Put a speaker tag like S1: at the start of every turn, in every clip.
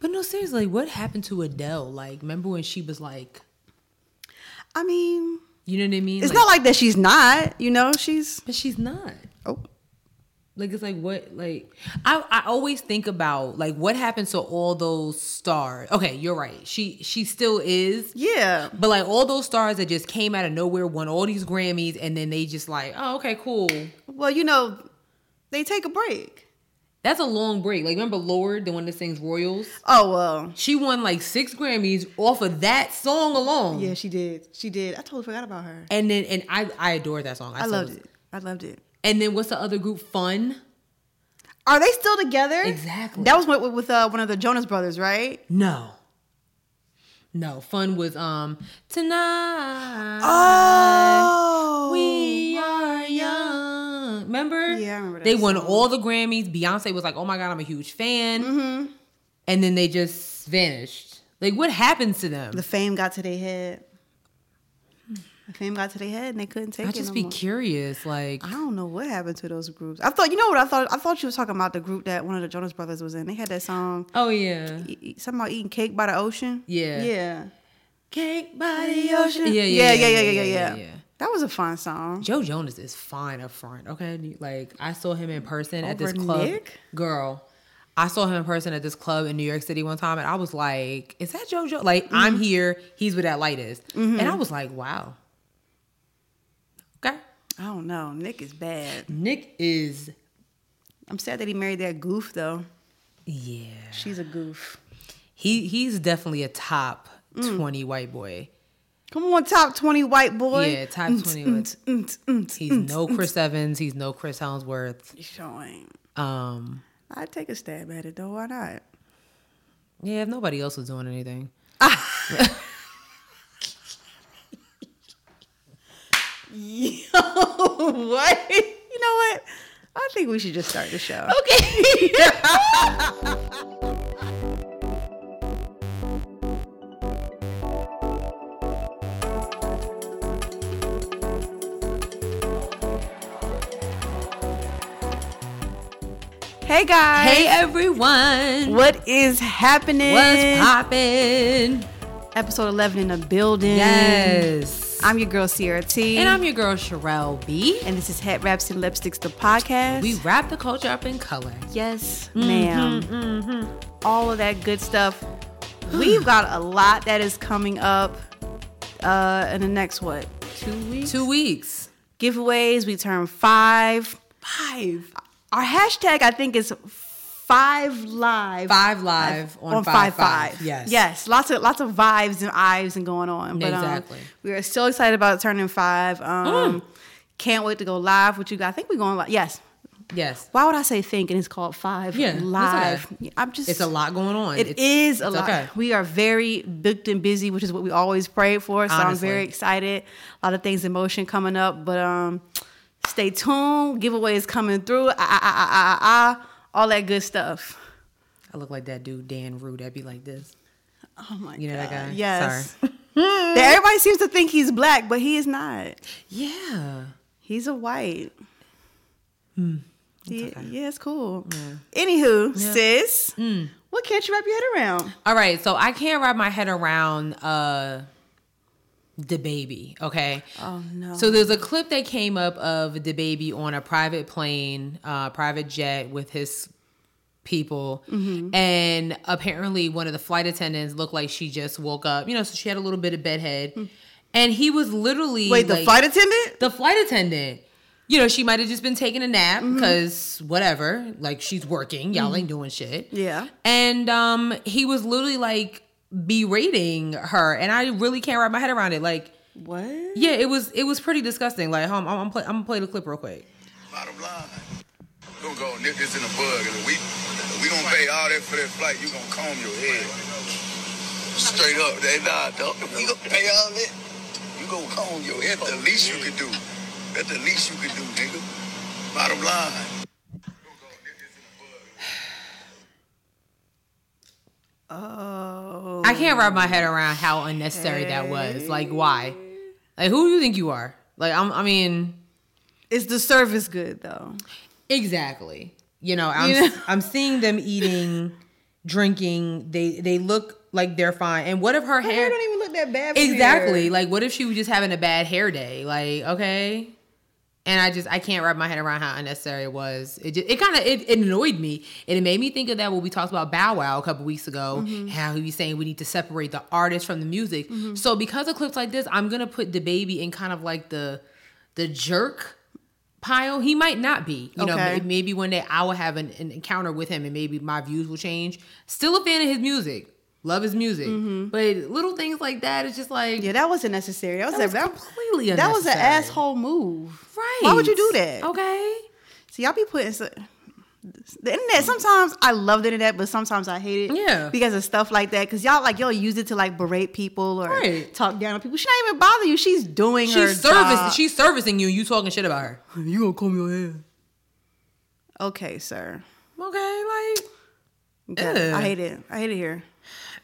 S1: But no, seriously, what happened to Adele? Like, remember when she was like,
S2: I mean,
S1: you know what I mean?
S2: it's not like that she's not, you know, she's
S1: but she's not.
S2: oh
S1: Like it's like what like I I always think about like what happens to all those stars. Okay, you're right. She she still is.
S2: yeah.
S1: But like all those stars that just came out of nowhere, won all these Grammys, and then they just like, oh, okay, cool.
S2: Well, you know, they take a break.
S1: That's a long break. Like remember Lorde, the one that sings Royals?
S2: Oh well.
S1: She won like six Grammys off of that song alone.
S2: Yeah, she did. She did. I totally forgot about her.
S1: And then and I I adore that song.
S2: I
S1: still-
S2: loved it. I loved it.
S1: And then what's the other group? Fun.
S2: Are they still together?
S1: Exactly.
S2: That was with, with uh, one of the Jonas Brothers, right?
S1: No. No, fun was um tonight.
S2: Oh,
S1: We. Remember?
S2: Yeah, I remember that
S1: They won
S2: song.
S1: all the Grammys. Beyonce was like, "Oh my god, I'm a huge fan,"
S2: Mm-hmm.
S1: and then they just vanished. Like, what happens to them?
S2: the fame got to their head. The fame got to their head, and they couldn't take it.
S1: I
S2: it.
S1: just
S2: no
S1: be
S2: more.
S1: curious. Like,
S2: I don't know what happened to those groups. I thought, you know what? I thought, I thought you was talking about the group that one of the Jonas Brothers was in. They had that song,
S1: oh yeah,
S2: something about eating cake by the ocean.
S1: Yeah.
S2: yeah,
S1: cake by the ocean. Yeah,
S2: yeah, yeah, yeah, yeah, yeah, yeah. That was a fun song.
S1: Joe Jonas is fine up front. Okay, like I saw him in person at this club.
S2: Nick?
S1: Girl, I saw him in person at this club in New York City one time, and I was like, "Is that Joe Jonas?" Like I'm mm-hmm. here, he's where that light is, mm-hmm. and I was like, "Wow." Okay,
S2: I don't know. Nick is bad.
S1: Nick is
S2: I'm sad that he married that goof though.
S1: yeah.
S2: She's a goof.
S1: He he's definitely a top mm. twenty white boy.
S2: Come on, top 20 white boy.
S1: Yeah, top mm, 20 mm, white- mm, He's no Chris Evans. He's no Chris Hemsworth.
S2: Showing.
S1: Um,
S2: I'd take a stab at it though. Why not?
S1: yeah, if nobody else was doing anything.
S2: Yo, what? You know what? I think we should just start the show.
S1: Okay.
S2: Hey guys.
S1: hey everyone.
S2: What is happening?
S1: What's poppin'?
S2: Episode 11 in the building.
S1: Yes.
S2: I'm your girl Sierra T.
S1: and I'm your girl Sherelle B.
S2: and this is Head Wraps and Lipsticks, the podcast.
S1: We wrap the culture up in color.
S2: yes,
S1: Mm-hmm,
S2: ma'am. All of that good stuff. We've got a lot that is coming up uh, in the next what? Two weeks?
S1: Two weeks.
S2: giveaways. We turn five.
S1: Five.
S2: Our hashtag, I think, is five live.
S1: Five live on, five, five. Yes.
S2: Yes. Lots of lots of vibes and ives and going on. But, um,
S1: Exactly.
S2: we are so excited about turning five. Um, Can't wait to go live with you guys. I think we're going live. Yes.
S1: Yes.
S2: Why would I say think and it's called five
S1: Yeah,
S2: live?
S1: okay.
S2: I'm just
S1: It's a lot going on.
S2: It
S1: It's-
S2: is a lot.
S1: okay.
S2: We are very booked and busy, which is what we always prayed for. So I'm very excited. A lot of things in motion coming up, but um, stay tuned. Giveaway is coming through. Ah, ah, ah, ah, ah, ah, all that good stuff.
S1: I look like that dude Dan Rude. That'd be like this.
S2: Oh my God.
S1: You know
S2: god!
S1: that guy?
S2: Yes.
S1: Sorry.
S2: That everybody seems to think he's black, but he is not.
S1: Yeah.
S2: He's a white. yeah,
S1: okay.
S2: yeah, it's cool. Anywho,
S1: Yeah.
S2: sis,
S1: Mm.
S2: what can't you wrap your head around?
S1: All right, so I can't wrap my head around uh DaBaby, okay?
S2: Oh no.
S1: So there's a clip that came up of DaBaby on a private plane, uh private jet with his people
S2: Mm-hmm.
S1: and apparently one of the flight attendants looked like she just woke up, you know, so she had a little bit of bedhead. And he was literally.
S2: Wait, the flight attendant?
S1: the flight attendant you know she might have just been taking a nap
S2: Mm-hmm.
S1: because whatever like she's working y'all ain't doing shit
S2: Yeah.
S1: and um he was literally like berating her and i really can't wrap my head around it like
S2: What?
S1: yeah it was it was pretty disgusting like i'm, I'm, play, I'm gonna play the clip real quick
S3: Bottom line, we gonna go nip this in the bug, and we we gonna pay all that for that flight. You gonna comb your head straight up. They nah, dog. We gonna pay all that. You gonna comb your head. That's the least you can do. That's the least you can do, nigga. Bottom line.
S2: Oh.
S1: i can't wrap my head around how unnecessary that was like why like who do you think you are like i'm i mean
S2: Is the service good though?
S1: Exactly. You know, I'm
S2: You know?
S1: I'm seeing them eating drinking. They they look like they're fine. And what if her,
S2: Her
S1: hair?
S2: hair don't even look that bad.
S1: exactly. Like what if she was just having a bad hair day? Like okay. And I just I can't wrap my head around how unnecessary it was. It just, it kind of it, it annoyed me, and it made me think of that when we talked about Bow Wow a couple weeks ago,
S2: Mm-hmm.
S1: how he was saying we need to separate the artist from the music. So because of clips like this, I'm gonna put DaBaby in kind of like the the jerk pile. He might not be, you know.
S2: Okay.
S1: may- Maybe one day I will have an, an encounter with him, and maybe my views will change. Still a fan of his music, love his music, but little things like that, it's just like
S2: Mm-hmm. yeah, that wasn't necessary. That was,
S1: that was
S2: a,
S1: completely
S2: that was an asshole move.
S1: Right.
S2: Why would you do that?
S1: Okay.
S2: See, y'all be putting so- the internet. Sometimes I love the internet, but sometimes I hate it.
S1: Yeah.
S2: because of stuff like that. Because y'all like y'all use it to like berate people or
S1: Right.
S2: talk down on people. She not even bother you. She's doing her
S1: She's service.
S2: job.
S1: She's servicing you. and You talking shit about her.
S2: you gonna comb your hair? Okay, sir.
S1: Okay, like.
S2: I hate it. I hate it here.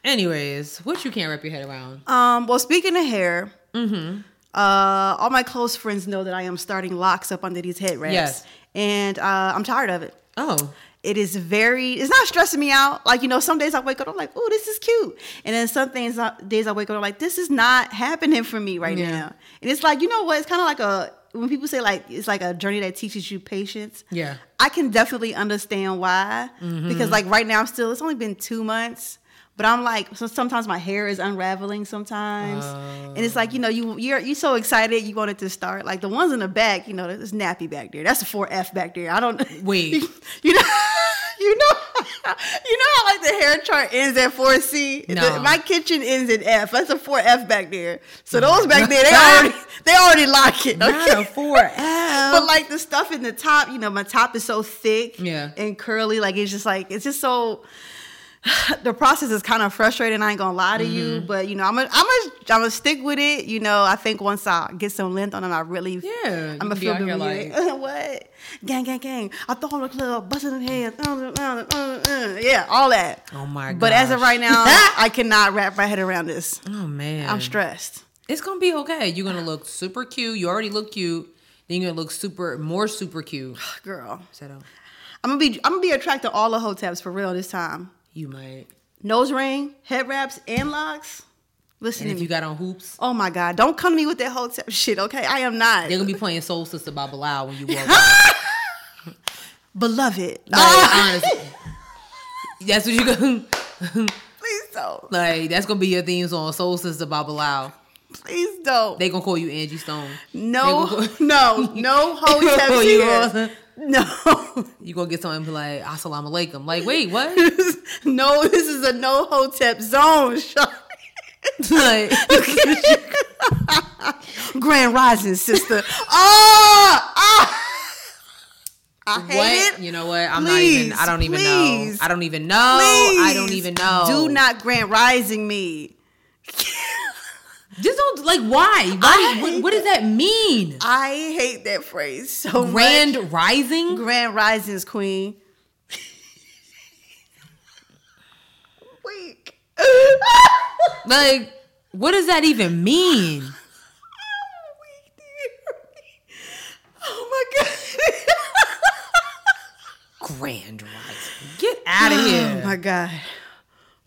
S1: Anyways, what you can't wrap your head around?
S2: Um. Well, speaking of hair, mm-hmm. uh, all my close friends know that I am starting locks up under these head wraps.
S1: Yes.
S2: and uh, I'm tired of it.
S1: Oh,
S2: It is very. It's not stressing me out. Like you know, some days I wake up, I'm like, oh, this is cute, and then some things uh, days I wake up, I'm like, this is not happening for me right
S1: Yeah.
S2: now. And it's like, you know what? It's kind of like a when people say like it's like a journey that teaches you patience.
S1: Yeah.
S2: I can definitely understand why because like right now, still, it's only been two months. But I'm like, so sometimes my hair is unraveling sometimes, and it's like you oh. know you you're you so excited you want it to start. Like the ones in the back, you know, there's nappy back there. That's a four F back there. I don't
S1: Wait.
S2: you know, you know, you know how like the hair chart ends at four C.
S1: No.
S2: my kitchen ends at F. That's a four F back there. So those back there, they already they already lock it.
S1: not
S2: Okay?
S1: a four F.
S2: But like the stuff in the top, you know, my top is so thick
S1: Yeah.
S2: and curly. Like it's just like it's just so. The process is kind of frustrating. I ain't gonna lie to you,
S1: Mm-hmm.
S2: but you know, I'm gonna, I'm gonna, I'm gonna stick with it. You know, I think once I get some length on them, I really,
S1: Yeah,
S2: I'm gonna feel
S1: here
S2: the what, gang, gang, gang. I thought on the club, busting the head, uh, uh, uh, uh, yeah, all that.
S1: Oh my god!
S2: But as of right now, I cannot wrap my head around this.
S1: oh man,
S2: I'm stressed.
S1: It's gonna be okay. You're gonna look super cute. You already look cute. Then you're gonna look super, more super cute.
S2: Girl,
S1: Settle.
S2: I'm gonna be, I'm gonna be attracted to all the hoteps for real this time.
S1: You might.
S2: nose ring, head wraps, and locks. Listen
S1: And
S2: to
S1: if
S2: me.
S1: you got on hoops,
S2: oh my God, don't come to me with that whole t- shit, okay? I am not.
S1: they're gonna be playing Soul Sister by Bilal when you walk by.
S2: Beloved.
S1: Like, honestly, that's what you gonna.
S2: please don't.
S1: Like that's gonna be your theme song, Soul Sister by Bilal.
S2: Please don't.
S1: They gonna call you Angie Stone.
S2: no, no, no
S1: They gonna call
S2: hoteps
S1: you
S2: here.
S1: all-
S2: No.
S1: You gonna get something be like, Assalamu alaikum. Like, wait, what?
S2: no, this is a no hotep zone.
S1: like,
S2: Grand Rising, sister. Ah, ah. I hate
S1: what?
S2: it.
S1: You know what? I'm
S2: Please,
S1: not even. I don't even
S2: please.
S1: know. I don't even know. I don't even know.
S2: Do not Grand Rising me.
S1: Just don't like. Why? Why? What, what does that mean?
S2: I hate that phrase so
S1: Grand
S2: much.
S1: Rising.
S2: Grand Risings Queen. Weak.
S1: Like, what does that even mean?
S2: Oh my god.
S1: Grand Rising. Get out of oh here.
S2: Oh my god.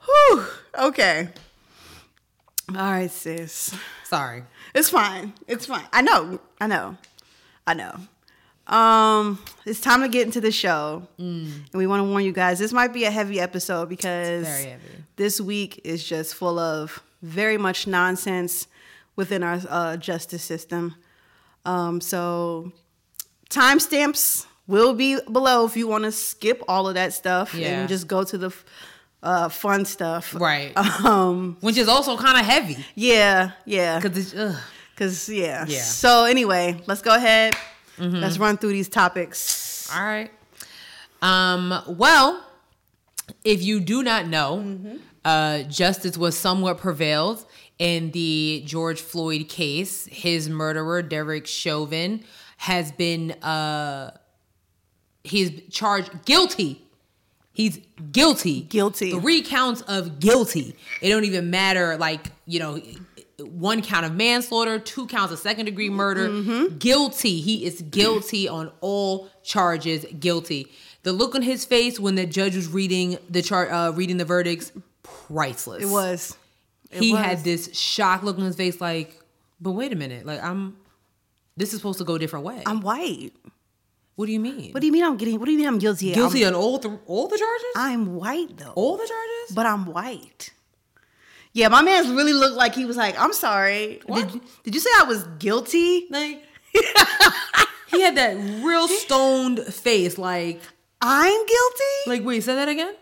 S2: Whew. Okay. All right, sis.
S1: Sorry.
S2: It's fine. It's fine. I know. I know. I know. Um, it's time to get into the show, and we want to warn you guys. This might be a heavy episode because
S1: Very heavy.
S2: this week is just full of very much nonsense within our uh, justice system. Um, so timestamps will be below if you want to skip all of that stuff
S1: Yeah.
S2: and just go to the uh, fun stuff.
S1: Right.
S2: Um,
S1: Which is also kind of heavy
S2: yeah, yeah.
S1: because.
S2: Cause yeah.
S1: Yeah.
S2: So anyway, let's go ahead. Let's run through these topics.
S1: All right. Um, well, if you do not know, uh, justice was somewhat prevailed in the George Floyd case. His murderer, Derek Chauvin, has been uh, he's charged guilty. He's guilty.
S2: Guilty.
S1: Three counts of guilty. It don't even matter, like, you know, one count of manslaughter, two counts of second degree murder.
S2: Mm-hmm.
S1: Guilty. He is guilty on all charges. Guilty. The look on his face when the judge was reading the chart, uh, reading the verdicts, priceless.
S2: It was. It
S1: he
S2: was.
S1: had this shocked look on his face, like, but wait a minute, like I'm. This is supposed to go a different way.
S2: I'm white.
S1: What do you mean?
S2: What do you mean I'm getting? What do you mean I'm guilty?
S1: Guilty
S2: I'm,
S1: on all the all the charges?
S2: I'm white though.
S1: all the charges?
S2: but I'm white. Yeah, my man's really looked like he was like, I'm sorry.
S1: What?
S2: Did, you- did you say I was guilty?
S1: Like he had that real stoned face, like
S2: I'm guilty?
S1: like wait, say that again.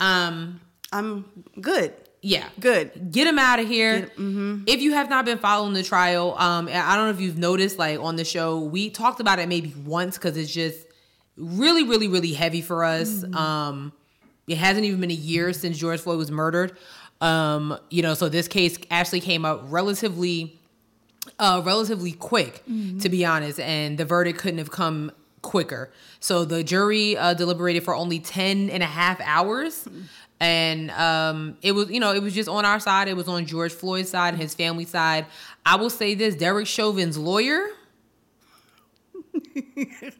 S1: Um,
S2: I'm good.
S1: Yeah,
S2: Good.
S1: get him out of here.
S2: Get- mm-hmm.
S1: If you have not been following the trial, um, I don't know if you've noticed, like on the show, we talked about it maybe once because it's just really, really, really heavy for us.
S2: Mm-hmm.
S1: Um, it hasn't even been a year since George Floyd was murdered. Um, you know, so this case actually came up relatively, uh, relatively quick, to be honest, and the verdict couldn't have come quicker. So the jury uh, deliberated for only 10 and a half hours. And um, it was, you know, it was just on our side. It was on George Floyd's side and his family side. I will say this Derek Chauvin's lawyer.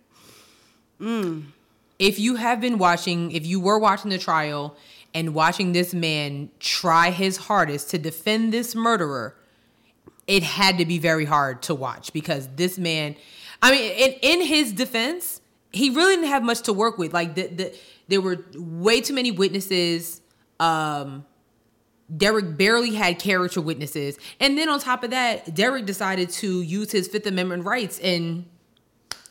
S1: If you have been watching, if you were watching the trial and watching this man try his hardest to defend this murderer, it had to be very hard to watch because this man, I mean, in, in his defense, he really didn't have much to work with. Like the, the there were way too many witnesses. Um, Derek barely had character witnesses, and then on top of that, Derek decided to use his Fifth Amendment rights and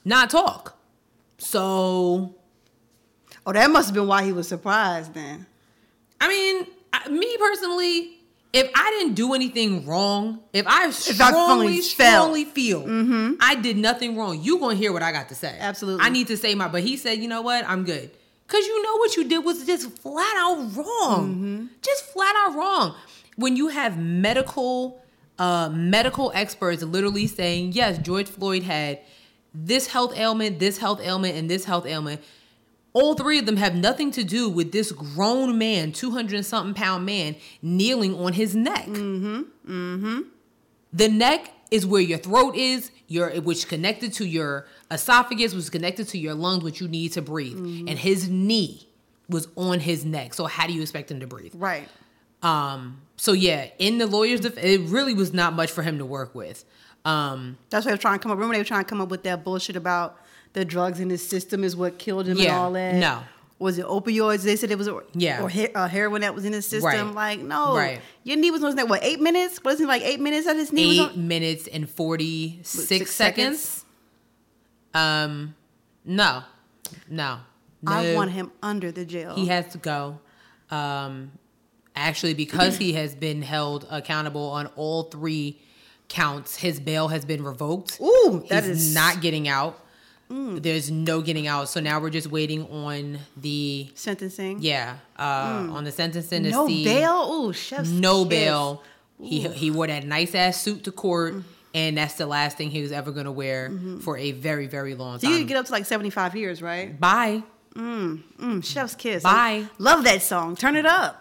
S1: not talk. So
S2: Oh, that must have been why he was surprised then.
S1: I mean, I, me personally, if I didn't do anything wrong, if I
S2: I
S1: strongly,
S2: fully felt-
S1: strongly feel I did nothing wrong, you gonna hear what I got to say.
S2: Absolutely.
S1: I need to say my. But he said, you know what? I'm good. Cause you know what you did was just flat out wrong. Just flat out wrong. When you have medical, uh, medical experts literally saying, yes, George Floyd had this health ailment, this health ailment, and this health ailment all three of them have nothing to do with this grown man, 200 something pound man, kneeling on his neck. Mm-hmm. Mm-hmm. The neck is where your throat is, your which connected to your esophagus, was connected to your lungs, which you need to breathe. And his knee was on his neck. So how do you expect him to breathe?
S2: Right.
S1: Um, so yeah, in the lawyer's def- it really was not much for him to work with. Um,
S2: That's why they were trying to come up. Remember they were trying to come up with that bullshit about the drugs in his system is what killed him and all that.
S1: no.
S2: Was it opioids? They said it was
S1: Yeah.
S2: or he- uh, heroin that was in his system.
S1: Right.
S2: Like no,
S1: Right.
S2: Your knee was on that what eight minutes? Wasn't it like eight minutes that his knee was
S1: eight
S2: on?
S1: minutes and 46
S2: Six
S1: seconds.
S2: seconds?
S1: Um, no, no.
S2: I want him under the jail.
S1: He has to go. Um, actually, because he has been held accountable on all three counts, his bail has been revoked.
S2: Ooh, that
S1: He's
S2: is- Mm.
S1: not getting out. There's no getting out. So now we're just waiting on the
S2: sentencing.
S1: yeah uh, on the sentencing to
S2: Mm. No
S1: see
S2: bail. Ooh, chef's
S1: no
S2: kiss.
S1: bail. He he wore that nice ass suit to court,
S2: Mm.
S1: And that's the last thing he was ever gonna wear for a very very long
S2: Mm-hmm. So you could get up to like seventy five years, right?
S1: Bye.
S2: Mm, chef's kiss.
S1: Bye.
S2: Love that song. Turn it up.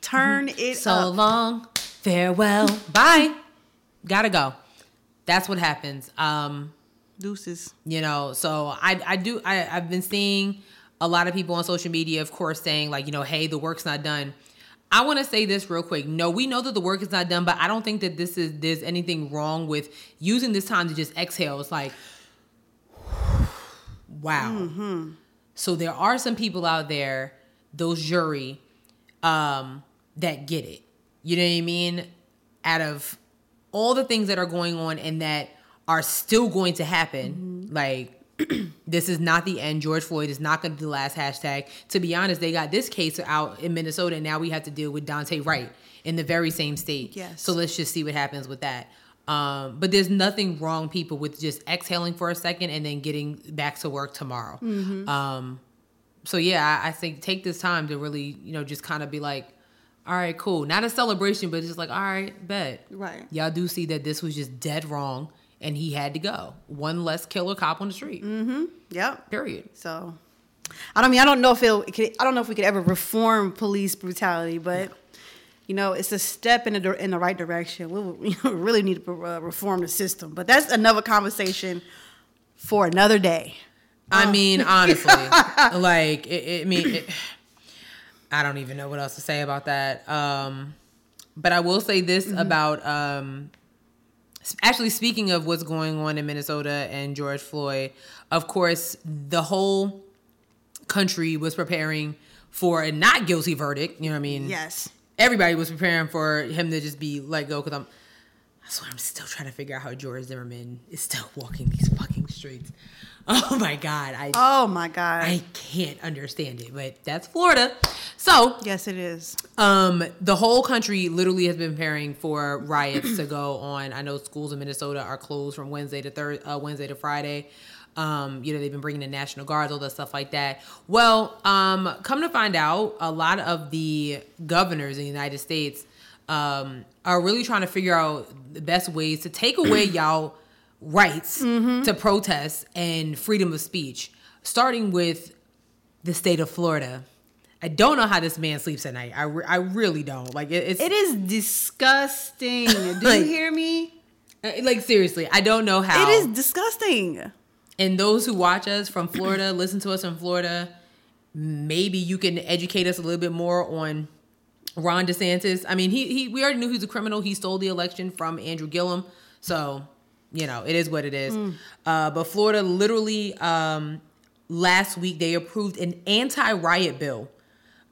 S2: Turn it
S1: Mm-hmm. So
S2: up.
S1: long, farewell, bye. Gotta go. That's what happens. Um,
S2: Deuces.
S1: you know, so I I do I I've been seeing a lot of people on social media, of course, saying like you know, hey, the work's not done. I want to say this real quick. No, we know that the work is not done, but I don't think that this is there's anything wrong with using this time to just exhale. It's like, wow. So there are some people out there, those jury, um, that get it. You know what I mean? Out of all the things that are going on and that are still going to happen, like this is not the end. George Floyd is not going to be the last hashtag. To be honest, they got this case out in Minnesota, and now we have to deal with Daunte Wright in the very same state.
S2: Yes.
S1: So let's just see what happens with that. Um, but there's nothing wrong, people, with just exhaling for a second and then getting back to work tomorrow. Um, so yeah, I, I think take this time to really, you know, just kind of be like, all right, cool. Not a celebration, but just like, all right, bet.
S2: Right.
S1: Y'all do see that this was just dead wrong and he had to go. One less killer cop on the street. Mm-hmm.
S2: Yep.
S1: Period.
S2: So, I don't mean I don't know if it I don't know if we could ever reform police brutality, but you know it's a step in the in the right direction. We know, really need to uh, reform the system, but that's another conversation for another day.
S1: I mean, honestly, like, it, it, I mean, it, I don't even know what else to say about that. Um, but I will say this
S2: Mm-hmm.
S1: about, um, actually, speaking of what's going on in Minnesota and George Floyd, of course, the whole country was preparing for a not guilty verdict. You know what I mean?
S2: Yes.
S1: everybody was preparing for him to just be let go because I'm. That's why I'm still trying to figure out how George Zimmerman is still walking these fucking streets. Oh my god, I
S2: Oh my God.
S1: I can't understand it, but that's Florida. So,
S2: yes, it is.
S1: um, the whole country literally has been preparing for riots to go on. I know schools in Minnesota are closed from Wednesday to third, uh, Wednesday to Friday. Um, you know, they've been bringing the National Guards, all that stuff like that. Well, um, come to find out, a lot of the governors in the United States um, are really trying to figure out the best ways to take away y'all rights to protest and freedom of speech, starting with the state of Florida. I don't know how this man sleeps at night. I, re- I really don't. Like it, it's
S2: It is disgusting. Do
S1: Like-
S2: you hear me?
S1: uh, like seriously. I don't know how.
S2: It is disgusting.
S1: And those who watch us from Florida, listen to us from Florida, maybe you can educate us a little bit more on Ron DeSantis. I mean, he he we already knew he was a criminal. He stole the election from Andrew Gillum. So, you know, it is what it is. Uh, but Florida literally um, last week they approved an anti-riot bill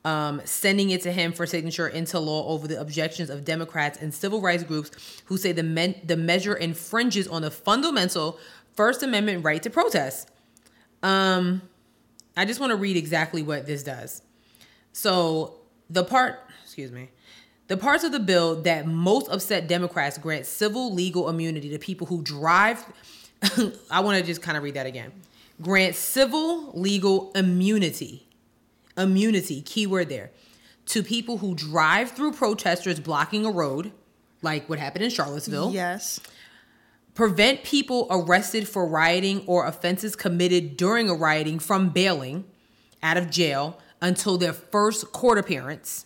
S1: um, sending it to him for signature into law over the objections of Democrats and civil rights groups who say the men- the measure infringes on the fundamental First Amendment right to protest. Um, I just want to read exactly what this does. So the part, excuse me, the parts of the bill that most upset Democrats grant civil legal immunity to people who drive. I want to just kind of read that again. Grant civil legal immunity immunity, keyword there, to people who drive through protesters blocking a road, like what happened in Charlottesville,
S2: Yes.
S1: prevent people arrested for rioting or offenses committed during a rioting from bailing out of jail until their first court appearance,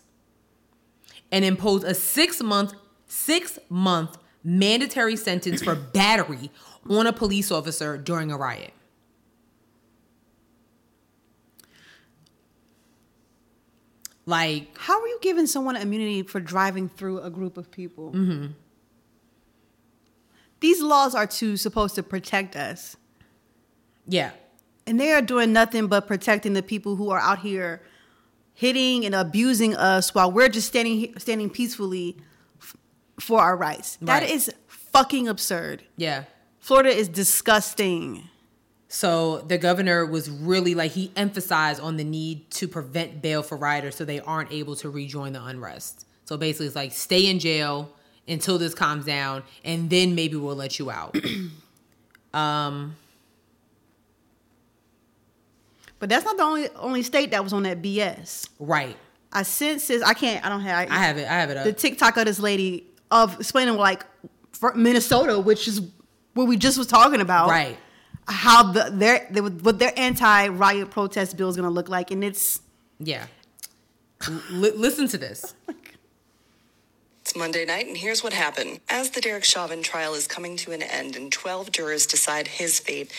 S1: and impose a six month six month mandatory sentence for battery on a police officer during a riot. Like
S2: How are you giving someone immunity for driving through a group of people?
S1: Mm-hmm.
S2: These laws are to supposed to protect us,
S1: Yeah.
S2: and they are doing nothing but protecting the people who are out here hitting and abusing us while we're just standing standing peacefully f- for our rights. That
S1: Right.
S2: is fucking absurd.
S1: Yeah.
S2: Florida is disgusting.
S1: So the governor was really like he emphasized on the need to prevent bail for rioters so they aren't able to rejoin the unrest. So basically it's like stay in jail until this calms down and then maybe we'll let you out. um
S2: But that's not the only only state that was on that BS.
S1: right.
S2: I sense this. I can't. I don't have.
S1: I have it. I have it up.
S2: the TikTok of this lady of explaining like Minnesota, which is what we just was talking about,
S1: right.
S2: How the their they, what their anti riot protest bill is going to look like, and it's
S1: Yeah. L- listen to this.
S4: It's Monday night, and here's what happened. As the Derek Chauvin trial is coming to an end and 12 jurors decide his fate,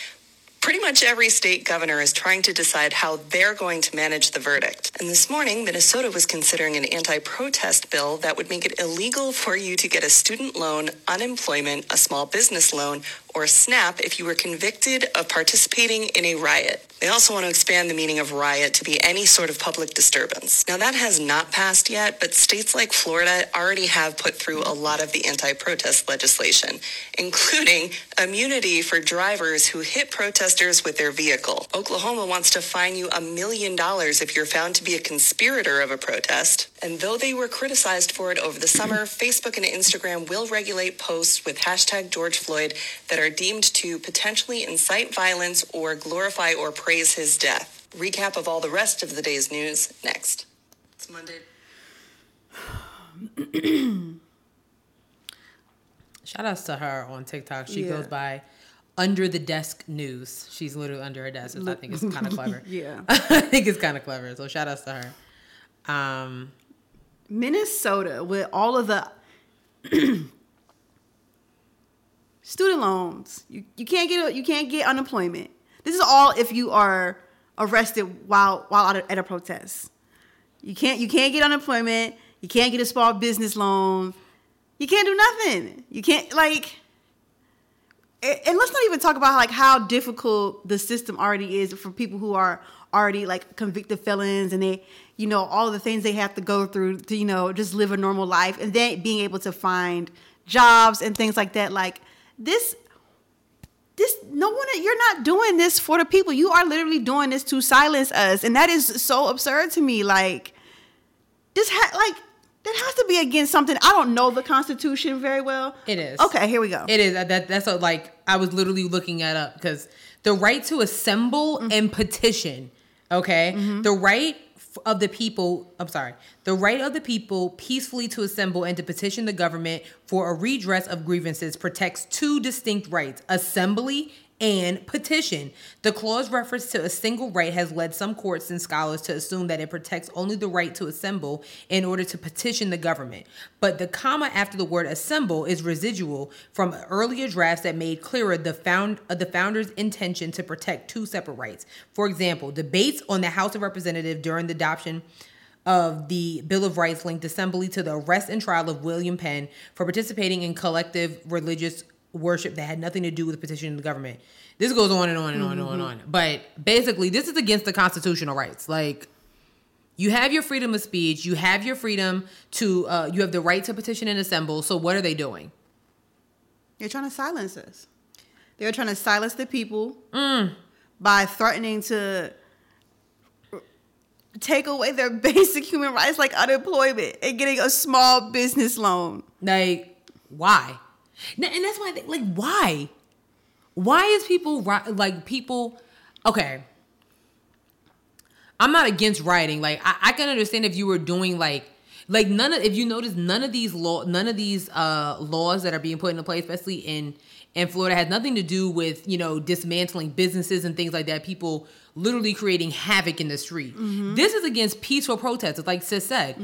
S4: pretty much every state governor is trying to decide how they're going to manage the verdict. And this morning, Minnesota was considering an anti protest bill that would make it illegal for you to get a student loan, unemployment, a small business loan, or SNAP if you were convicted of participating in a riot. They also want to expand the meaning of riot to be any sort of public disturbance. Now, that has not passed yet, but states like Florida already have put through a lot of the anti protest legislation, including immunity for drivers who hit protesters with their vehicle. Oklahoma wants to fine you a million dollars if you're found to be a conspirator of a protest. And though they were criticized for it over the summer, Facebook and Instagram will regulate posts with hashtag George Floyd that are deemed to potentially incite violence or glorify or praise his death. Recap of all the rest of the day's news next. It's Monday.
S1: Shout outs to her on TikTok. She
S2: Yeah.
S1: goes by under the desk news. She's literally under her desk, which I think is kind of clever.
S2: Yeah.
S1: I think it's kind of clever. So shout outs to her. Um,
S2: Minnesota with all of the student loans. You you can't get you can't get unemployment. This is all if you are arrested while while at a, protest. You can't you can't get unemployment. You can't get a small business loan. You can't do nothing. You can't like. And let's not even talk about like how difficult the system already is for people who are already like convicted felons and they, you know, all the things they have to go through to, you know, just live a normal life and then being able to find jobs and things like that. Like this this no one you're not doing this for the people. You are literally doing this to silence us. And that is so absurd to me. Like this ha- like that has to be against something. I don't know the constitution very well.
S1: It is.
S2: okay here we go.
S1: It is. That that's a, like I was literally looking that up because the right to assemble
S2: Mm-hmm.
S1: and petition, okay, the right of the people. I'm sorry, the right of the people peacefully to assemble and to petition the government for a redress of grievances protects two distinct rights: assembly and petition. The clause reference to a single right has led some courts and scholars to assume that it protects only the right to assemble in order to petition the government. But the comma after the word assemble is residual from earlier drafts that made clearer the found uh, the founder's intention to protect two separate rights. For example, debates on the House of Representatives during the adoption of the Bill of Rights linked assembly to the arrest and trial of William Penn for participating in collective religious worship that had nothing to do with petitioning the government. This goes on and on and on and on and on. But basically, this is against the constitutional rights. Like, you have your freedom of speech, you have your freedom to, uh, you have the right to petition and assemble. So, what are they doing?
S2: they're trying to silence us they're trying to silence the people by threatening to take away their basic human rights like unemployment and getting a small business loan
S1: Like, why? N- And that's why, I think, like, why? Why is people like people? Okay, I'm not against writing. Like, I, I can understand if you were doing like, like none of if you notice none of these law, none of these uh laws that are being put into place, especially in in Florida, has nothing to do with you know dismantling businesses and things like that. People literally creating havoc in the street. This is against peaceful protests, like Sis said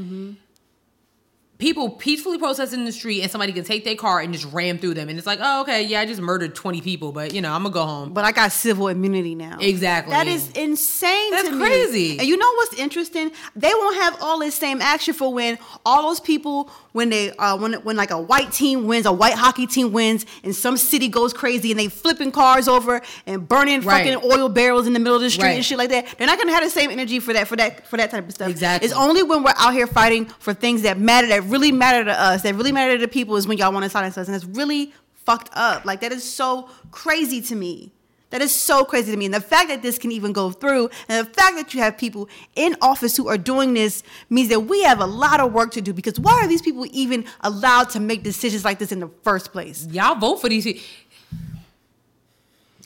S1: people peacefully protesting in the street and somebody can take their car and just ram through them and it's like oh okay yeah i just murdered 20 people but you know i'm gonna go home
S2: but I got civil immunity now.
S1: Exactly.
S2: That is insane.
S1: That's
S2: to me.
S1: crazy.
S2: And you know what's interesting? They won't have all this same action for when all those people when they uh when when like a white team wins, a white hockey team wins, and some city goes crazy and they flipping cars over and burning
S1: Right.
S2: fucking oil barrels in the middle of the street
S1: Right.
S2: and shit like that. They're not gonna have the same energy for that for that for that type of stuff.
S1: Exactly.
S2: It's only when we're out here fighting for things that matter, that really matter to us, that really matter to people, is when y'all want to silence us, and it's really fucked up. Like that is so crazy to me. That is so crazy to me. And the fact that this can even go through, and the fact that you have people in office who are doing this means that we have a lot of work to do. Because why are these people even allowed to make decisions like this in the first place?
S1: y'all vote for these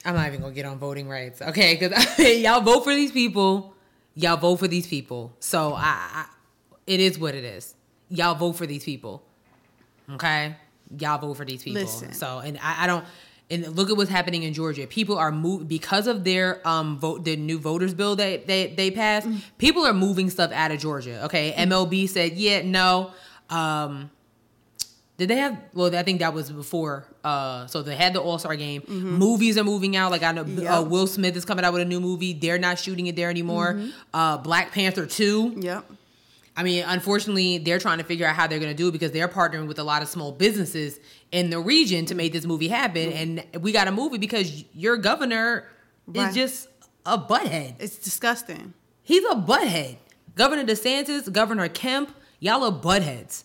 S1: i'm not even gonna get on voting rights okay because y'all vote for these people y'all vote for these people so I, I it is what it is y'all vote for these people okay y'all vote for these people
S2: Listen.
S1: so and I, I don't and look at what's happening in Georgia. People are move because of their um vote the new voters bill that they they passed.
S2: Mm.
S1: People are moving stuff out of Georgia. Okay, MLB said yeah no. Um, did they have? Well, I think that was before. Uh, so they had the All Star game. Movies are moving out. Like I know uh,
S2: Mm-hmm. Yep. Mm-hmm.
S1: Will Smith is coming out with a new movie. They're not shooting it there anymore. Uh, Black Panther two.
S2: Yep.
S1: I mean, unfortunately, they're trying to figure out how they're going to do it because they're partnering with a lot of small businesses in the region to make this movie happen. Mm-hmm. And we got a movie because your governor
S2: Right.
S1: is just a butthead.
S2: It's disgusting.
S1: He's a butthead. Governor DeSantis, Governor Kemp, y'all are buttheads.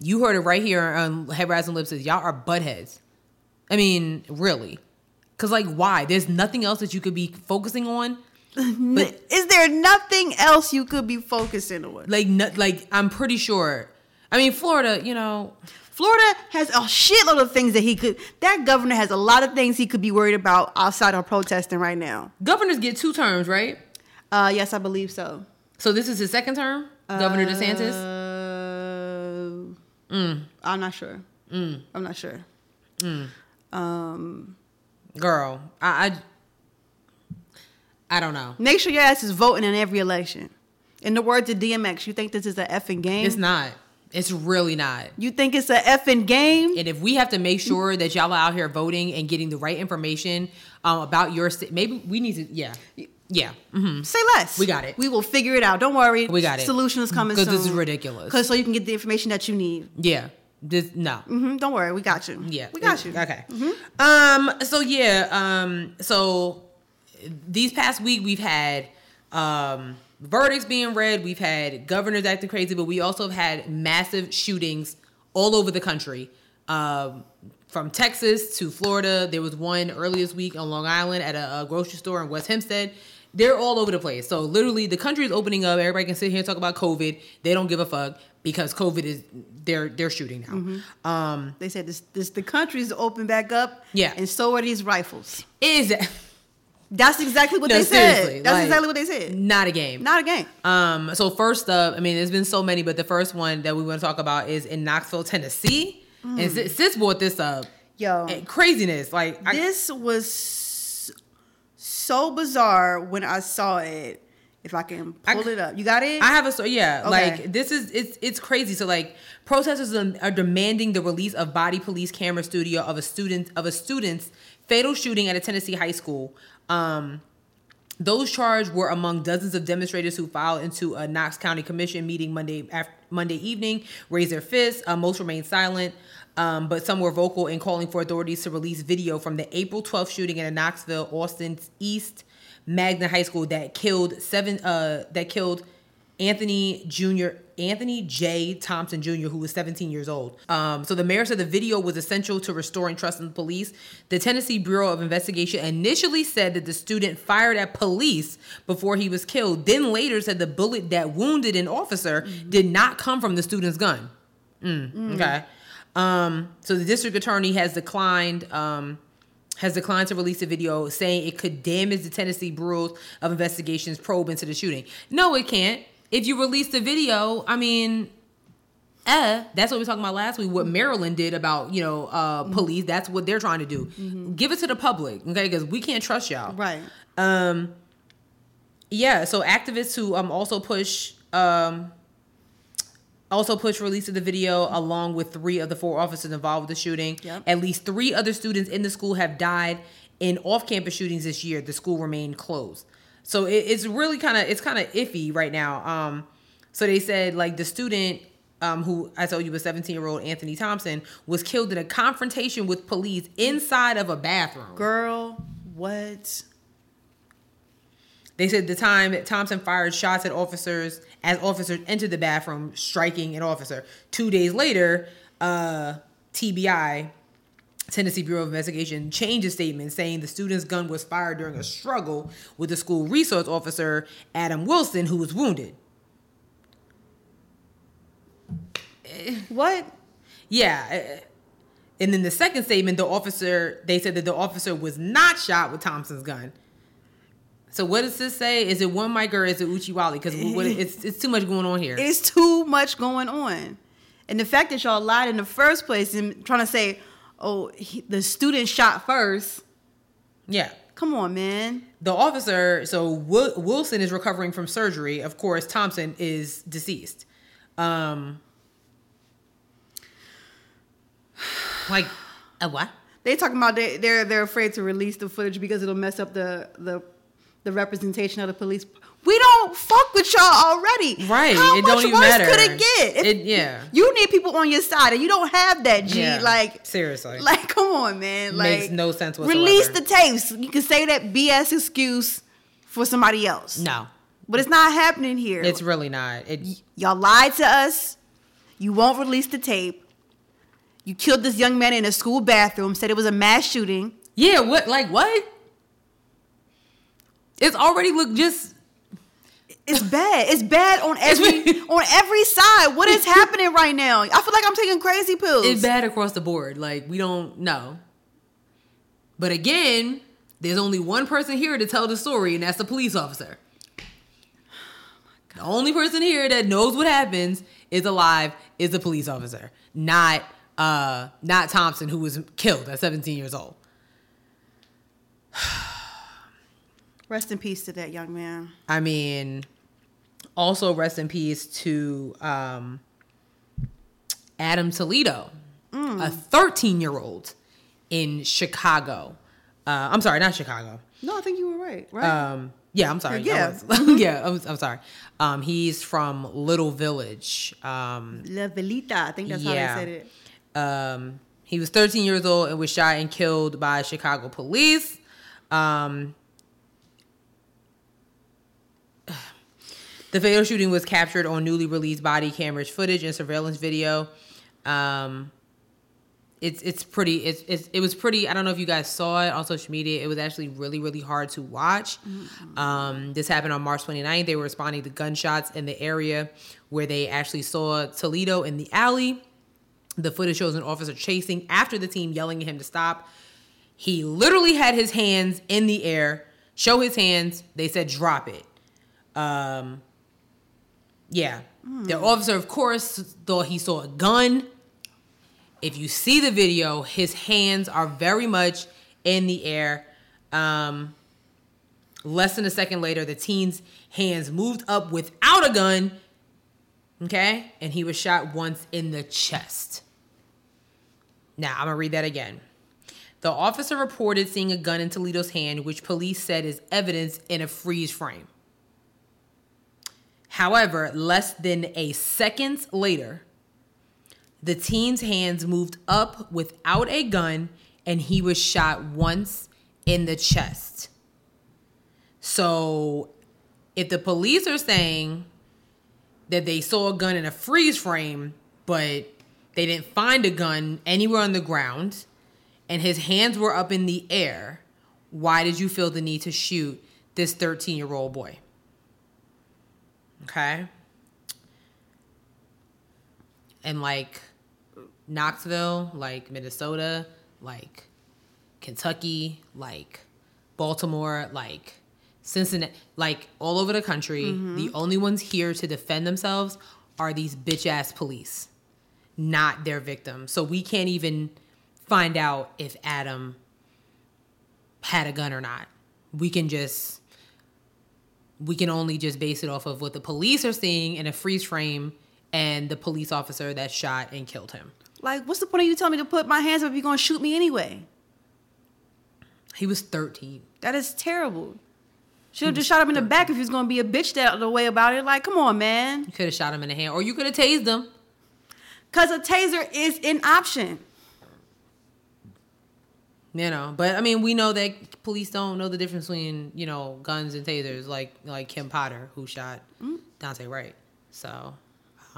S1: You heard it right here on Head Rise and Lips. says Y'all are buttheads. I mean, really. Because, like, why? There's nothing else that you could be focusing on. But
S2: Is there nothing else you could be focusing on?
S1: like, no, like I'm pretty sure. I mean, Florida, you know,
S2: Florida has a shitload of things that he could. That governor has a lot of things he could be worried about outside of protesting right now.
S1: governors get two terms, right?
S2: Uh, yes, I believe so.
S1: So this is his second term, Governor DeSantis.
S2: Uh, I'm not sure. I'm not sure. Um,
S1: Girl, I, I, I don't know.
S2: make sure your ass is voting in every election. In the words of DMX, you think this is an effing game?
S1: It's not. It's really not.
S2: You think it's a effing game?
S1: And if we have to make sure that y'all are out here voting and getting the right information um, about your state, maybe we need to, yeah, yeah, hmm
S2: Say less.
S1: We got it.
S2: We will figure it out. Don't worry.
S1: We got it.
S2: Solution is coming
S1: 'Cause
S2: soon.
S1: this is ridiculous.
S2: Because so you can get the information that you need.
S1: yeah. This no,
S2: hmm Don't worry. We got you.
S1: yeah,
S2: We got you.
S1: Okay. Um. So yeah. Um. So these past week we've had um verdicts being read. We've had governors acting crazy, but we also have had massive shootings all over the country. Um. From Texas to Florida, there was one earlier this week on Long Island at a, a grocery store in West Hempstead. They're all over the place. So literally, the country is opening up. Everybody can sit here and talk about COVID. They don't give a fuck because COVID is they're they're shooting now. Um,
S2: They said this, this the country's open back up.
S1: Yeah.
S2: And so are these rifles.
S1: is
S2: That's exactly what
S1: No,
S2: they said. That's
S1: like-
S2: exactly what they said.
S1: not a game.
S2: Not a game.
S1: Um, so first up, I mean, there's been so many, but the first one that we want to talk about is in Knoxville, Tennessee. And sis, sis brought this up.
S2: Yo.
S1: And craziness. Like, I,
S2: this was so bizarre when I saw it. If I can
S1: I-
S2: pull it up, you got it.
S1: I have a story. Yeah,
S2: Okay.
S1: like this is it's it's crazy. So like protesters are demanding the release of body police camera studio of a student of a student's fatal shooting at a Tennessee high school. Um, those charged were among dozens of demonstrators who filed into a Knox County Commission meeting Monday after, Monday evening, raised their fists. Uh, most remained silent, um, but some were vocal in calling for authorities to release video from the April 12th shooting in a Knoxville, Austin East Magnet High School that killed seven. Uh, that killed Anthony Jr. Anthony J. Thompson Jr., who was 17 years old. Um, so the mayor said the video was essential to restoring trust in the police. The Tennessee Bureau of Investigation initially said that the student fired at police before he was killed. Then later said the bullet that wounded an officer did not come from the student's gun. Mm, Okay. Um, so the district attorney has declined. Um, has declined to release a video saying it could damage the Tennessee Bureau of Investigation's probe into the shooting. No, it can't. If you release the video, I mean, eh, that's what we were talking about last week. What Maryland did about you know uh, police. That's what they're trying to do. Give it to the public, okay? Because we can't trust y'all.
S2: right.
S1: Um, yeah. So activists who um also push um also push release of the video along with three of the four officers involved with the shooting.
S2: Yep.
S1: At least three other students in the school have died in off-campus shootings this year. The school remained closed. So it, it's really kind of it's kind of iffy right now. Um, so they said like the student um, who I told you was 17 year old Anthony Thompson was killed in a confrontation with police inside of a bathroom.
S2: Girl, what?
S1: They said the time that Thompson fired shots at officers as officers entered the bathroom, striking an officer. Two days later, uh, TBI, Tennessee Bureau of Investigation, changed a statement saying the student's gun was fired during a struggle with the school resource officer, Adam Wilson, who was wounded.
S2: What?
S1: Yeah. uh, And then the second statement, the officer, they said that the officer was not shot with Thompson's gun. So what does this say? Is it one mic or is it Uchiwali? Because it's it's too much going on here.
S2: It's too much going on. And the fact that y'all lied in the first place and trying to say, oh, he, the student shot first.
S1: yeah.
S2: Come on, man.
S1: The officer, so Wil- Wilson is recovering from surgery. Of course, Thompson is deceased. Um, like, a what?
S2: They talking about they they're they're afraid to release the footage because it'll mess up the the the representation of the police. We don't fuck with y'all already.
S1: Right,
S2: How
S1: it
S2: much
S1: don't even
S2: worse
S1: matter.
S2: could it get?
S1: It- yeah.
S2: You need people on your side, and you don't have that. G.
S1: Yeah,
S2: Like
S1: seriously.
S2: Like, come on, man. Like,
S1: Makes no sense whatsoever.
S2: Release the tapes. You can say that BS excuse for somebody else.
S1: No,
S2: But it's not happening here.
S1: it's really not. It,
S2: Y'all lied to us. You won't release the tape. You killed this young man in a school bathroom, said it was a mass shooting.
S1: yeah, what? Like, what? It's already look just
S2: It's bad. It's bad on every on every side. What is happening right now? I feel like I'm taking crazy pills.
S1: it's bad across the board. Like we don't know. But again, there's only one person here to tell the story, and that's the police officer. The only person here that knows what happens is alive is the police officer, not uh not Thompson, who was killed at 17 years old.
S2: Rest in peace to that young man.
S1: I mean, also rest in peace to um Adam Toledo, a 13 year old in Chicago. Uh, I'm sorry, not Chicago.
S2: No, I think you were right. Right.
S1: Um, yeah, I'm sorry.
S2: Yeah.
S1: Yeah, I'm, I'm sorry. Um, he's from Little Village. Um,
S2: La Villita. I think that's
S1: yeah.
S2: how they said it.
S1: um, he was 13 years old and was shot and killed by Chicago police. Um, the fatal shooting was captured on newly released body cameras footage and surveillance video. Um, it's it's pretty it's, it's it was pretty i don't know if you guys saw it on social media. It was actually really really hard to watch. Um this happened on march 29th they were responding to gunshots in the area where they actually saw toledo in the alley. The footage shows an officer chasing after the team yelling at him to stop. He literally had his hands in the air. Show his hands. They said drop it. Um yeah the officer of course thought he saw a gun if you see the video, his hands are very much in the air. Um, less than a second later, the teen's hands moved up without a gun. Okay? And he was shot once in the chest. Now, I'm going to read that again. The officer reported seeing a gun in Toledo's hand, which police said is evidence in a freeze frame. However, less than a second later, the teen's hands moved up without a gun and he was shot once in the chest. So, if the police are saying that they saw a gun in a freeze frame, but they didn't find a gun anywhere on the ground and his hands were up in the air, why did you feel the need to shoot this 13 year old boy? Okay. And like Knoxville, like Minnesota, like Kentucky, like Baltimore, like Cincinnati, like all over the country, mm-hmm. the only ones here to defend themselves are these bitch ass police, not their victims. So we can't even find out if Adam had a gun or not. We can just we can only just base it off of what the police are seeing in a freeze frame and the police officer that shot and killed him.
S2: Like, what's the point of you telling me to put my hands up if you're gonna shoot me anyway?
S1: He was 13.
S2: That is terrible. Should have just shot him in the back if he was gonna be a bitch that the way about it. Like, come on, man.
S1: You could have shot him in the hand or you could have tased him.
S2: Cause a taser is an option.
S1: You know, but I mean, we know that police don't know the difference between you know guns and tasers, like like Kim Potter who shot Daunte Wright. So,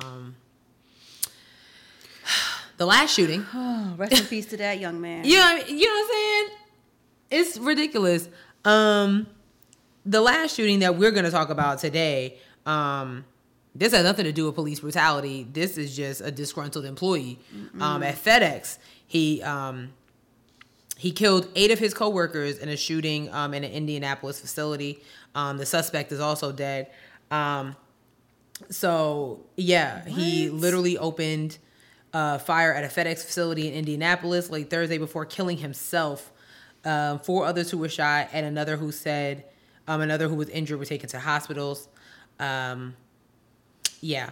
S1: um, the last shooting,
S2: Oh, rest in peace to that young man.
S1: you know, you know what I'm saying? It's ridiculous. Um, the last shooting that we're gonna talk about today, um, this has nothing to do with police brutality. This is just a disgruntled employee um, at FedEx. He um, he killed eight of his coworkers in a shooting um, in an Indianapolis facility. Um, the suspect is also dead. Um, so yeah, he literally opened uh, fire at a FedEx facility in Indianapolis late Thursday before killing himself. Um, four others who were shot and another who said um, another who was injured were taken to hospitals. Um, yeah.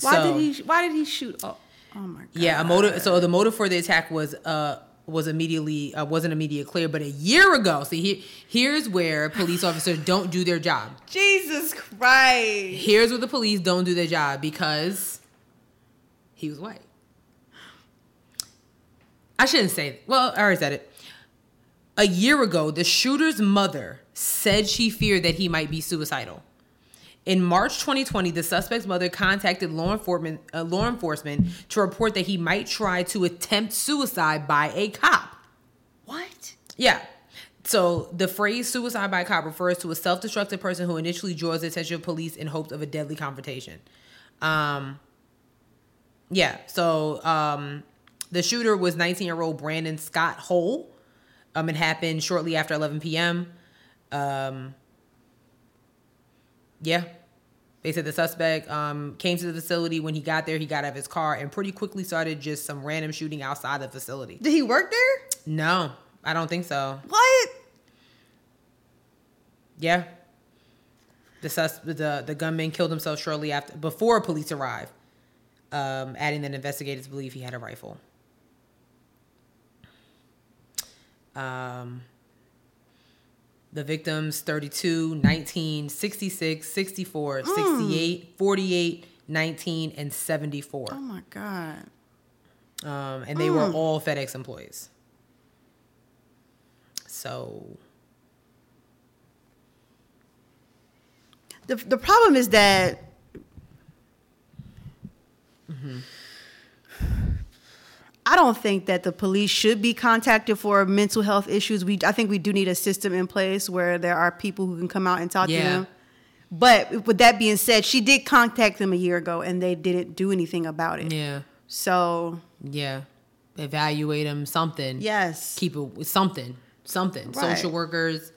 S2: Why
S1: So-
S2: did he? Why did he shoot? Oh, oh my god.
S1: yeah, a motive. So the motive for the attack was uh was immediately uh, wasn't immediately clear, but a year ago. See, he, here's where police officers don't do their job.
S2: Jesus Christ.
S1: Here's where the police don't do their job because he was white. I shouldn't say. Well, I already said it. A year ago, the shooter's mother said she feared that he might be suicidal. In March 2020, the suspect's mother contacted law enforcement, uh, law enforcement to report that he might try to attempt suicide by a cop.
S2: What?
S1: Yeah. So the phrase suicide by cop refers to a self-destructive person who initially draws the attention of police in hopes of a deadly confrontation. Um yeah, so um the shooter was 19-year-old Brandon Scott Hole. Um it happened shortly after 11 p.m. Um yeah. They said the suspect um, came to the facility. When he got there, he got out of his car and pretty quickly started just some random shooting outside the facility.
S2: Did he work there?
S1: No, I don't think so.
S2: What?
S1: Yeah. The sus the the gunman killed himself shortly after before police arrived. um, adding that investigators believe he had a rifle. Um, the victims 32, 19, 66, 64, mm. 68, 48, 19, and 74.
S2: Oh my god.
S1: Um, and they were mm. all FedEx employees. So,
S2: The the problem is that mm-hmm. I don't think that the police should be contacted for mental health issues. We I think we do need a system in place where there are people who can come out and talk to them. But with that being said, she did contact them a year ago and they didn't do anything about it.
S1: yeah,
S2: So
S1: yeah. Evaluate them, something.
S2: yes,
S1: Keep it with something, something.
S2: Right.
S1: Social workers,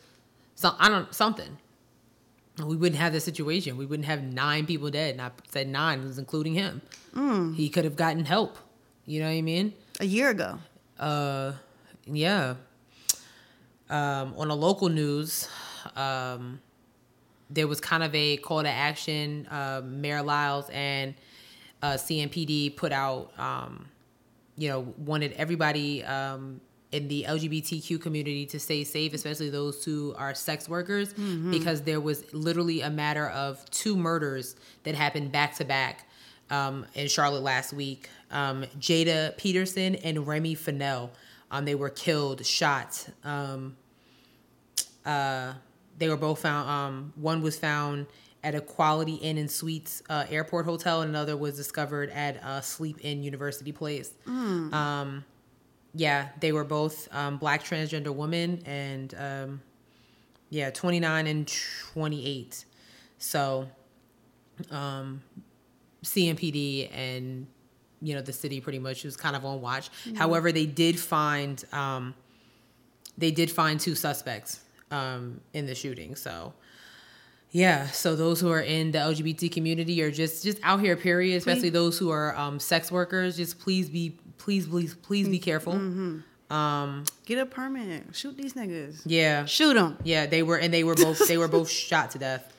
S1: some, I don't, something. We wouldn't have this situation. We wouldn't have nine people dead. And I said nine, was including him.
S2: Mm.
S1: He could have gotten help. You know what I mean?
S2: a year ago.
S1: Uh, yeah. Um, on a local news, um, there was kind of a call to action. Uh, Mayor Lyles and uh, CMPD put out, um, you know, wanted everybody um, in the LGBTQ community to stay safe, especially those who are sex workers, because there was literally a matter of two murders that happened back to back um, in Charlotte last week. Um, Jaida Peterson and Remy Fennell, um, they were killed, shot. Um, uh, they were both found. Um, one was found at a Quality Inn and Suites uh, airport hotel, and another was discovered at uh, Sleep Inn University Place. Um, yeah, they were both um, black transgender women, and um, yeah, 29 and 28. So, um, CMPD and you know the city pretty much was kind of on watch. However, they did find um, they did find two suspects um, in the shooting. So yeah, so those who are in the LGBT community or just just out here, period, especially those who are um, sex workers, just please be please please please be careful. Um,
S2: Get a permit. Shoot these niggas.
S1: yeah,
S2: Shoot them.
S1: yeah, they were and they were both they were both shot to death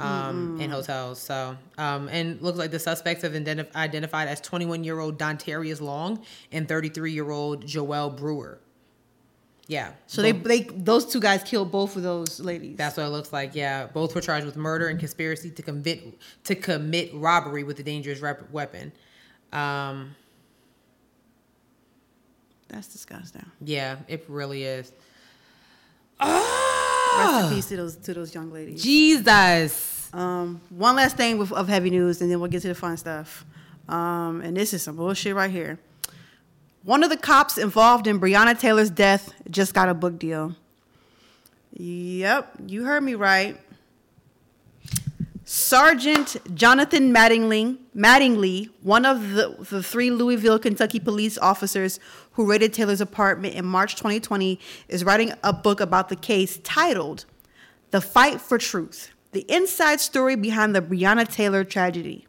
S1: um, in hotels. So um, and looks like the suspects have identi- identified as 21 year old Dontarius Long and 33 year old Joelle Brewer. Yeah,
S2: So they
S1: both-
S2: they those two guys killed both of those ladies.
S1: That's what it looks like. Yeah, both were charged with murder and conspiracy to commit to commit robbery with a dangerous rep- weapon. Um,
S2: That's disgusting.
S1: yeah, it really is.
S2: Rest in peace to those to those young ladies.
S1: Jesus.
S2: Um, one last thing with, of heavy news, and then we'll get to the fun stuff. Um, and this is some bullshit right here. One of the cops involved in Breonna Taylor's death just got a book deal. Yep, you heard me right. Sergeant Jonathan Mattingly, Mattingly, one of the, the three Louisville, Kentucky police officers who raided Taylor's apartment in March 2020, is writing a book about the case titled The Fight for Truth The Inside Story Behind the Breonna Taylor Tragedy.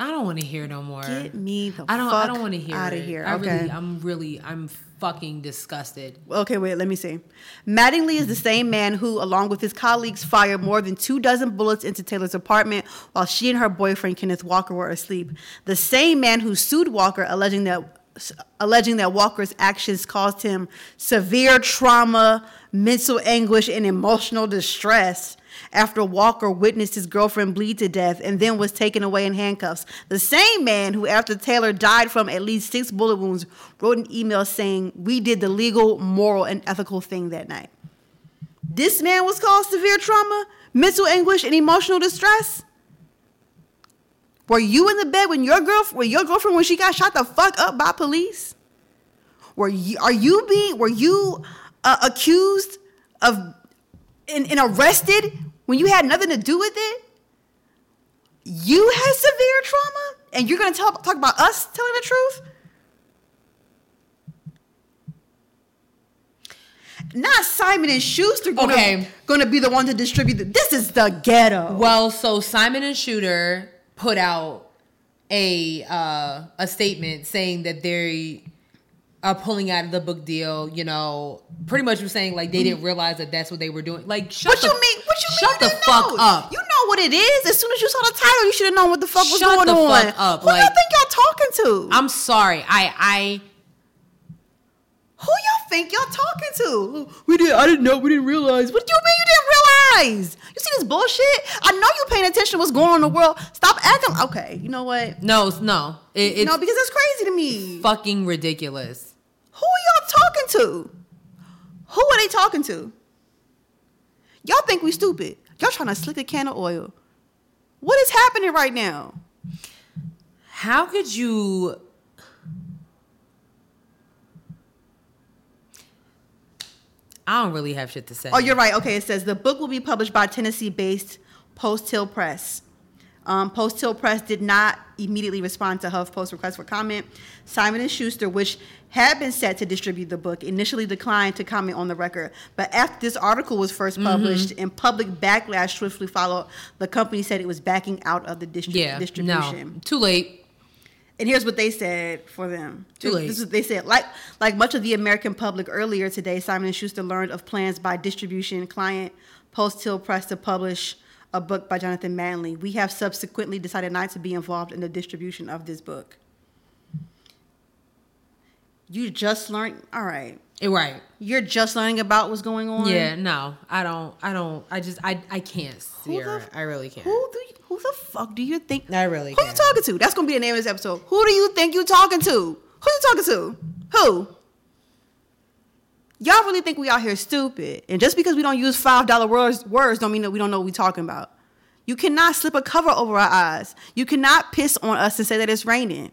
S1: I don't want to hear no more.
S2: Get me the
S1: I don't. I
S2: fuck
S1: don't want to hear
S2: outta
S1: it.
S2: here.
S1: I
S2: Okay.
S1: really. I'm really. I'm fucking disgusted.
S2: Okay, wait, let me see. Mattingly is the same man who, along with his colleagues, fired more than two dozen bullets into Taylor's apartment while she and her boyfriend Kenneth Walker were asleep. The same man who sued Walker, alleging that alleging that Walker's actions caused him severe trauma, mental anguish, and emotional distress after Walker witnessed his girlfriend bleed to death and then was taken away in handcuffs. The same man who, after Taylor died from at least six bullet wounds, wrote an email saying, We did the legal, moral, and ethical thing that night. This man was caused severe trauma, mental anguish, and emotional distress. Were you in the bed when your girlfriend, when your girlfriend, when she got shot the fuck up by police? Were you, are you being, were you uh, accused of and, and arrested when you had nothing to do with it? You had severe trauma, and you're gonna talk talk about us telling the truth? Not Simon and Schuster gonna,
S1: Okay.
S2: gonna be the one to distribute it. This is the ghetto.
S1: Well, so Simon and Shooter put out a uh, a statement saying that they are pulling out of the book deal. You know, pretty much was saying like they didn't realize that that's what they were doing. Like, shut
S2: what
S1: the,
S2: you mean? What you mean?
S1: Shut the fuck
S2: know?
S1: up.
S2: You know know what it is. As soon as you saw the title, you should have known what the fuck was
S1: Shut
S2: going
S1: the
S2: on.
S1: fuck up,
S2: Who y'all think y'all talking to?
S1: I'm sorry. I I
S2: Who y'all think y'all talking to? We did. I didn't know. We didn't realize. What do you mean you didn't realize? You see this bullshit? I know you paying attention to what's going on in the world. Stop acting. Okay, you know what?
S1: no no. It, it's
S2: no, because it's crazy to me.
S1: fucking ridiculous.
S2: Who are y'all talking to? Who are they talking to? Y'all think we stupid? Y'all trying to slick a can of oil? What is happening right now?
S1: How could you? I don't really have shit to say.
S2: Oh, you're right. Okay, it says the book will be published by Tennessee-based Post Hill Press. Um, Post Hill Press did not immediately respond to HuffPost request for comment. Simon and Schuster, which had been set to distribute the book, initially declined to comment on the record. But after this article was first
S1: Mm-hmm.
S2: published and public backlash swiftly followed, the company said it was backing out of the distri-
S1: yeah,
S2: distribution.
S1: no, too late.
S2: And here's what they said for them.
S1: Too late.
S2: This is what they said like like much of the American public earlier today, Simon and Schuster learned of plans by distribution client Post Hill Press to publish a book by Jonathan Manley. We have subsequently decided not to be involved in the distribution of this book. You just learned. All right,
S1: Right.
S2: you're just learning about what's going on.
S1: Yeah. No, I don't. I don't. I just. I. I can't.
S2: Who the
S1: Sierra.
S2: f-
S1: I really can't.
S2: Who do you, who the fuck do you think?
S1: I really
S2: Who you
S1: can't.
S2: talking to? That's gonna be the name of this episode. Who do you think you're talking to? Who you talking to? Who? Y'all really think we out here stupid? And just because we don't use five dollar words, words don't mean that we don't know what we're talking about. You cannot slip a cover over our eyes. You cannot piss on us and say that it's raining.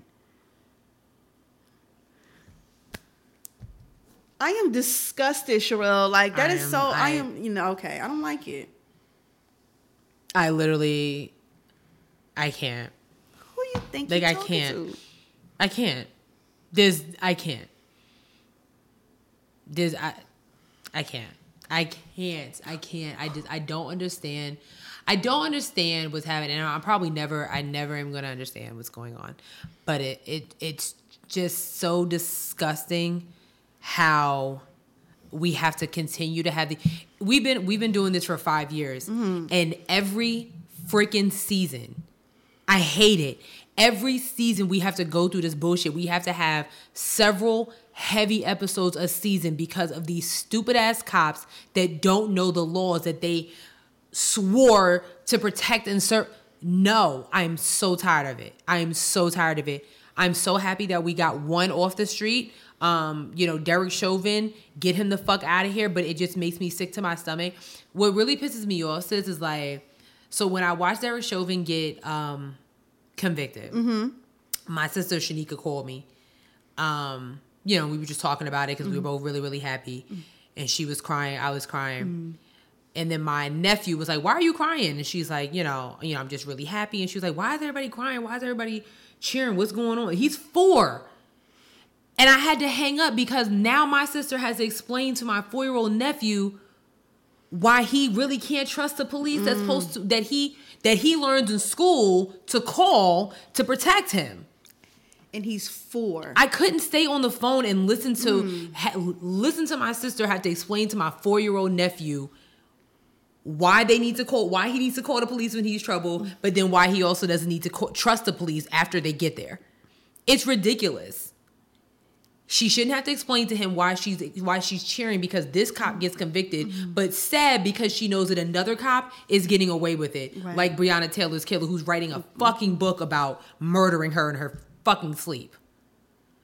S2: I am disgusted, Sherelle. Like that
S1: I
S2: is
S1: am-
S2: so. I,
S1: I-
S2: am. You know. Okay. I don't like it.
S1: I literally. I can't.
S2: Who you think?
S1: Like, I can't.
S2: to?
S1: I can't. There's. I can't. There's. I. I can't. I can't. I can't. I just. I don't understand. I don't understand what's happening. And I'm probably never. I never am gonna understand what's going on. But it. It. It's just so disgusting how we have to continue to have the we've been we've been doing this for five years mm-hmm. and every freaking season i hate it every season we have to go through this bullshit we have to have several heavy episodes a season because of these stupid ass cops that don't know the laws that they swore to protect and serve no i'm so tired of it i'm so tired of it i'm so happy that we got one off the street um, you know, Derek Chauvin, get him the fuck out of here. But it just makes me sick to my stomach. What really pisses me off, sis, is like, so when I watched Derek Chauvin get um, convicted, my sister Shanika called me. Um, you know, we were just talking about it because we were mm-hmm. both really, really happy. Mm-hmm. And she was crying, I was crying. Mm-hmm. And then my nephew was like, "Why are you crying?" And she's like, "You know, you know, I'm just really happy." And she was like, "Why is everybody crying? Why is everybody cheering? What's going on?" He's four. And I had to hang up because now my sister has to explain to my four year old nephew why he really can't trust the police that's mm. supposed to that he that he learns in school to call to protect him.
S2: And he's four.
S1: I couldn't stay on the phone and listen to hmm. ha, listen to my sister have to explain to my four year old nephew why they need to call why he needs to call the police when he's trouble, but then why he also doesn't need to call, trust the police after they get there. It's ridiculous. She shouldn't have to explain to him why she's why she's cheering because this cop gets convicted, mm-hmm. but sad because she knows that another cop is getting away with it,
S2: Right.
S1: like Breonna Taylor's killer, who's writing a mm-hmm. fucking book about murdering her and her fucking sleep.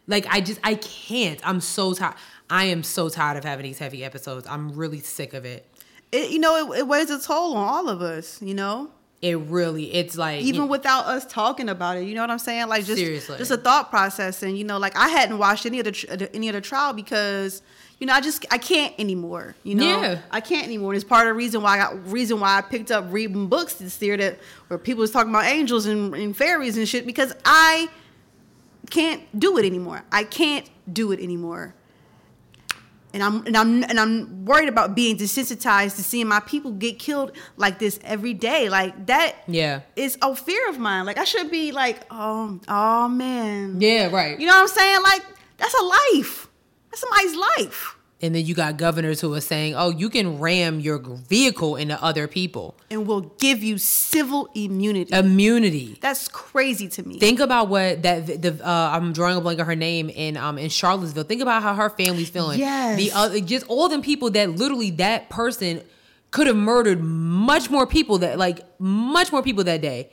S1: Like I just I can't. I'm so tired. I am so tired of having these heavy episodes. I'm really sick of it.
S2: it, you know, it, it weighs a toll on all of us. You know,
S1: It really. It's like
S2: even without us talking about it. You know what I'm saying? Like just
S1: Seriously.
S2: just a thought process. And you know, like I hadn't watched any of the any of the trial because you know I just I can't anymore. You know,
S1: Yeah.
S2: I can't anymore. And it's part of the reason why I got reason why I picked up reading books this year that where people was talking about angels and, and fairies and shit because I can't do it anymore. I can't do it anymore. And I'm and I'm and I'm worried about being desensitized to seeing my people get killed like this every day. Like that
S1: Yeah.
S2: is a fear of mine. Like I should be like, oh, oh man.
S1: Yeah, right.
S2: You know what I'm saying? Like that's a life. That's somebody's life.
S1: And then you got governors who are saying, "Oh, you can ram your vehicle into other people."
S2: And we'll give you civil immunity.
S1: Immunity.
S2: That's crazy to me.
S1: Think about what that the uh, I'm drawing a blank on her name in um in Charlottesville. Think about how her family's feeling.
S2: Yes.
S1: The other just all them people that literally that person could have murdered much more people that like much more people that day.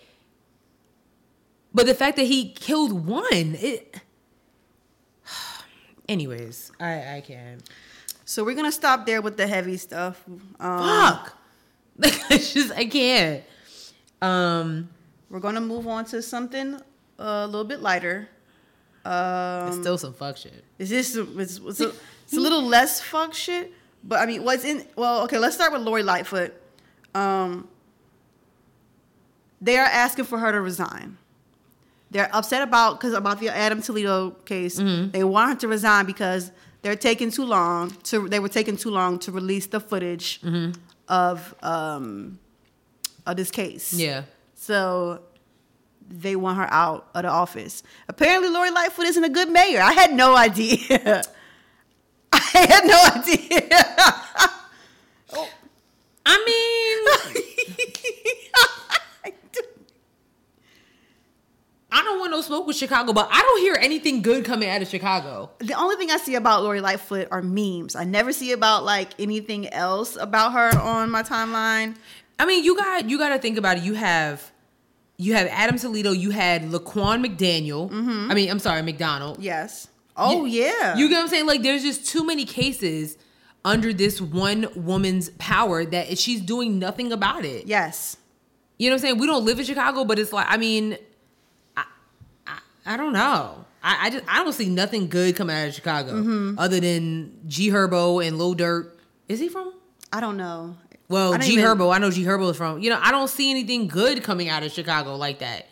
S1: But the fact that he killed one, it. Anyways, I I can't.
S2: So we're gonna stop there with the heavy stuff. Um,
S1: Fuck. it's just I can't. Um,
S2: We're gonna move on to something a little bit lighter.
S1: it's
S2: Um,
S1: still some fuck shit.
S2: is this it's, it's, a, it's a little less fuck shit, but I mean, what's in? Well, okay, let's start with Lori Lightfoot. Um, they are asking for her to resign. They're upset about because about the Adam Toledo case. They want her to resign because they're taking too long to. They were taking too long to release the footage of um of this case.
S1: Yeah.
S2: So they want her out of the office. Apparently, Lori Lightfoot isn't a good mayor. I had no idea. I had no idea.
S1: I mean, I don't want no smoke with Chicago, but I don't hear anything good coming out of Chicago.
S2: the only thing I see about Lori Lightfoot are memes. I never see about like anything else about her on my timeline.
S1: I mean, you got you got to think about it. You have you have Adam Toledo. You had Laquan McDaniel. Mm-hmm. I mean, I'm sorry, McDonald.
S2: Yes. Oh yeah.
S1: You get what I'm saying? Like, there's just too many cases under this one woman's power that she's doing nothing about it.
S2: yes.
S1: You know what I'm saying? We don't live in Chicago, but it's like, I mean, I, don't know. I, I just I don't see nothing good coming out of Chicago
S2: Mm-hmm.
S1: other than G Herbo and Lil Durk. Is he from?
S2: I don't know.
S1: Well,
S2: don't
S1: G
S2: even-
S1: Herbo, I know G Herbo is from. You know, I don't see anything good coming out of Chicago like that.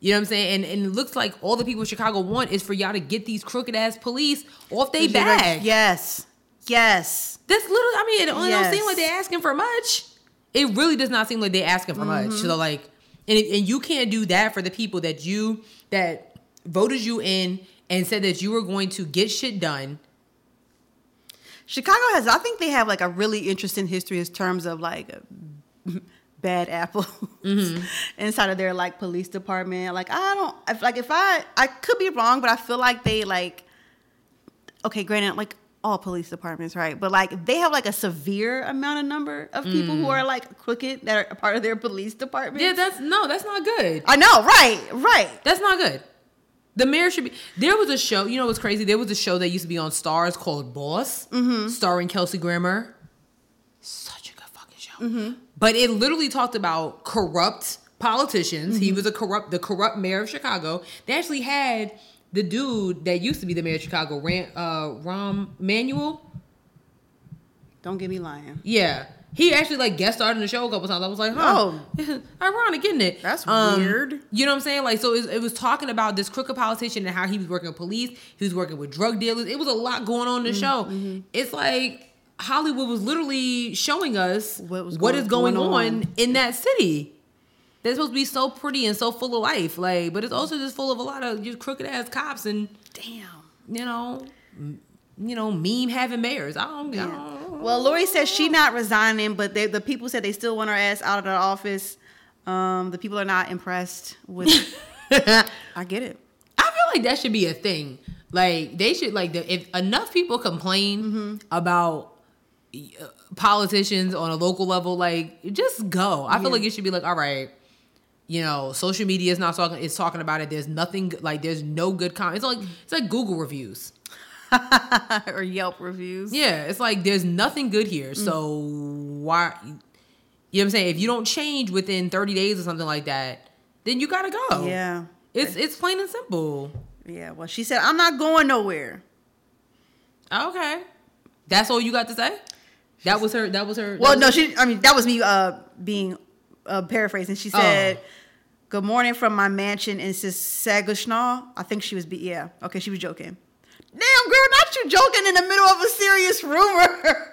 S1: You know what I'm saying? And and it looks like all the people in Chicago want is for y'all to get these crooked ass police off they back.
S2: Yes. Yes.
S1: That's literally. I mean, it only don't seem
S2: Yes.
S1: like they're asking for much. It really does not seem like they're asking for much.
S2: Mm-hmm.
S1: So like, and and you can't do that for the people that you that voted you in and said that you were going to get shit done.
S2: Chicago has, I think they have like a really interesting history in terms of like bad apples
S1: Mm-hmm.
S2: inside of their like police department. Like I don't, if, like if I, I could be wrong, but I feel like they like, okay, granted, like all police departments, right? But like they have like a severe amount of number of people who are like crooked that are a part of their police department.
S1: Mm. Yeah, that's no, that's not good.
S2: I know, right, right.
S1: That's not good. The mayor should be. There was a show. You know what's crazy? There was a show that used to be on Starz called Boss,
S2: Mm-hmm.
S1: starring Kelsey Grammer. Such a good fucking show.
S2: Mm-hmm.
S1: But it literally talked about corrupt politicians. He
S2: Mm-hmm.
S1: was a corrupt, the corrupt mayor of Chicago. They actually had the dude that used to be the mayor of Chicago, Ram, uh, Rahm Emanuel.
S2: Don't get me lying.
S1: Yeah. He actually like guest starred in the show a couple times. I was like, huh, ironic, isn't it?
S2: Oh. That's
S1: Um,
S2: weird.
S1: You know what I'm saying? Like, so it was, it was talking about this crooked politician and how he was working with police. He was working with drug dealers. It was a lot going on in the show.
S2: Mm-hmm.
S1: It's like Hollywood was literally showing us
S2: What
S1: what
S2: going-
S1: is going,
S2: going
S1: on.
S2: on.
S1: in that city. They're supposed to be so pretty and so full of life, like, but it's also just full of a lot of just crooked ass cops and
S2: Damn.
S1: you know, you know, meme having mayors. I don't, I don't
S2: Well, Lori says she not resigning, but they, the people said they still want her ass out of the office. Um, the people are not impressed with. I get it.
S1: I feel like that should be a thing. Like they should like the, if enough people complain
S2: Mm-hmm.
S1: about uh, politicians on a local level, like just go. I feel like it should be like, all right, you know, social media is not talking. It's talking about it. There's nothing like there's no good comment. It's like it's like Google reviews.
S2: or Yelp reviews.
S1: Yeah, it's like there's nothing good here.
S2: Mm.
S1: So why? You know what I'm saying? If you don't change within 30 days or something like that, then you gotta go.
S2: Yeah.
S1: It's it's plain and simple.
S2: Yeah. Well, she said, I'm not going nowhere.
S1: Okay. That's all you got to say? That was her that was her
S2: Well,
S1: that
S2: no,
S1: was-
S2: she. I mean, that was me uh, being uh, paraphrasing. She said,
S1: Oh.
S2: "Good morning from my mansion in Saskatchewan." I think she was. Be- yeah. Okay, she was joking. Damn, girl, not you joking in the middle of a serious rumor.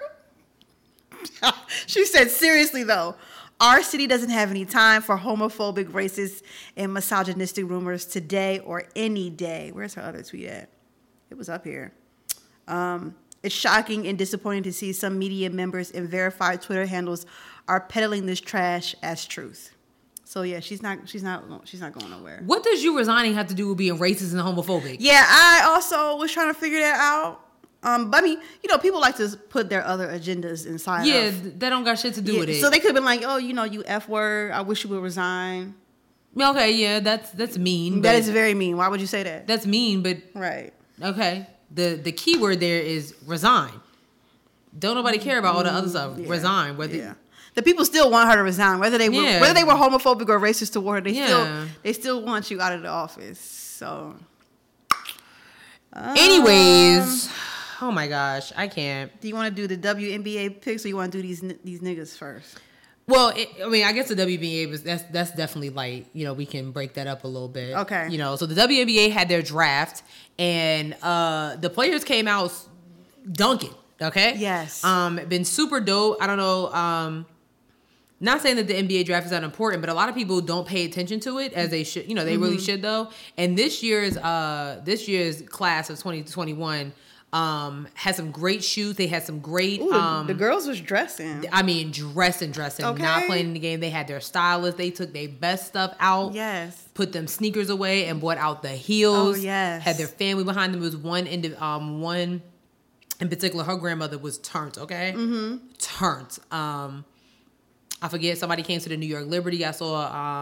S2: she said, "Seriously though." Our city doesn't have any time for homophobic, racist, and misogynistic rumors today or any day. Where's her other tweet at? It was up here. Um, It's shocking and disappointing to see some media members and verified Twitter handles are peddling this trash as truth. So yeah, she's not she's not she's not going nowhere.
S1: What does you resigning have to do with being racist and homophobic?
S2: Yeah, I also was trying to figure that out. Um, but I mean, you know, people like to put their other agendas inside.
S1: Yeah,
S2: of,
S1: that don't got shit to do
S2: yeah,
S1: with it.
S2: So they could have been like, "Oh, you know, you f word. I wish you would resign."
S1: okay, yeah, that's that's mean.
S2: That is very mean. Why would you say that?
S1: that's mean, but
S2: Right.
S1: okay. The the key word there is resign. Don't nobody care about all the other stuff.
S2: Yeah.
S1: Resign. Whether
S2: Yeah. The people still want her to resign, whether they were
S1: Yeah.
S2: whether they were homophobic or racist toward her. They
S1: Yeah.
S2: still they still want you out of the office. So
S1: Anyways, oh my gosh, I can't.
S2: do you want to do the WNBA picks or you want to do these these niggas first?
S1: Well, it, I mean, I guess the WNBA was that's that's definitely light. You know, we can break that up a little bit.
S2: Okay.
S1: You know, so the WNBA had their draft, and uh the players came out dunking. Okay.
S2: Yes.
S1: Um, been super dope. I don't know. Um, not saying that the NBA draft is not important, but a lot of people don't pay attention to it as they should. You know, they really
S2: Mm-hmm.
S1: should though. And this year's uh this year's class of twenty twenty one um had some great shoots. They had some great
S2: Ooh, the,
S1: um
S2: the girls was dressing.
S1: I mean, dressing, dressing, not playing in the game. They had their stylists. They took their best stuff out.
S2: Yes.
S1: Put them sneakers away and brought out the heels.
S2: Oh, yes.
S1: Had their family behind them. It was one in um one in particular. Her grandmother was turned. Okay. Mm-hmm. Turned. Um. I forget. Somebody came to the New York Liberty. I saw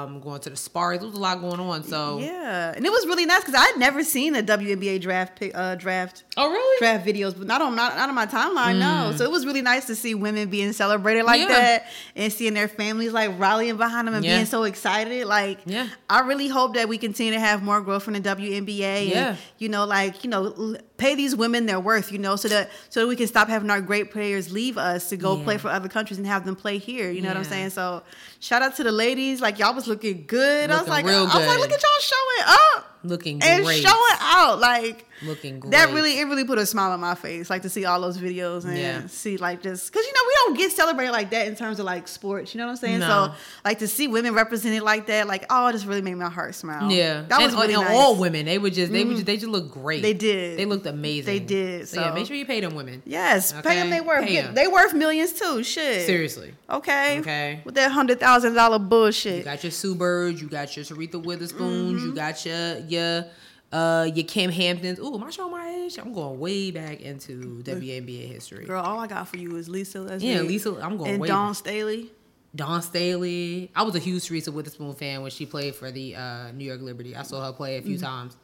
S1: um going to the Sparks. There was a lot going on. So
S2: Yeah, and it was really nice because I'd never seen a WNBA draft pick, uh, draft
S1: Oh really?
S2: draft videos, but not on not, not on my timeline. No, so it was really nice to see women being celebrated like
S1: Mm. Yeah.
S2: that and seeing their families like rallying behind them and
S1: Yeah.
S2: being so excited. Like,
S1: Yeah.
S2: I really hope that we continue to have more growth in the WNBA.
S1: Yeah.
S2: and, you know, like you know, pay these women their worth. You know, so that so that we can stop having our great players leave us to go
S1: Yeah.
S2: play for other countries and have them play here. You know what I'm saying? So, shout out to the ladies. Like y'all was looking good. I was like, I was like, look at y'all showing up
S1: Looking
S2: and
S1: great.
S2: showing out. Like
S1: Looking great.
S2: that really it really put a smile on my face like to see all those videos and
S1: Yeah.
S2: see like just because you know we don't get celebrated like that in terms of like sports you know what i'm saying
S1: No.
S2: so like to see women represented like that like oh it just really made my heart smile
S1: Yeah,
S2: that was
S1: and,
S2: really
S1: and
S2: nice.
S1: all women. They would just they would just, they just look great.
S2: They did.
S1: They looked amazing.
S2: They did,
S1: So, yeah, make sure you pay them women.
S2: yes pay them they worth Get- they worth millions too shit
S1: Seriously.
S2: okay
S1: Okay.
S2: with that hundred thousand dollar bullshit.
S1: You got your Sue Bird. you got your Aretha Witherspoons,
S2: Mm-hmm.
S1: you got your your uh your Kym Hamptons. Ooh, am I showing my age? I'm going way back into WNBA history.
S2: girl all i got for you is lisa Leslie
S1: Yeah, Lisa. I'm going
S2: and
S1: way
S2: dawn
S1: back.
S2: staley
S1: Dawn Staley. I was a huge Teresa Witherspoon fan when she played for the uh, New York Liberty. I saw her play a few
S2: Mm-hmm.
S1: times.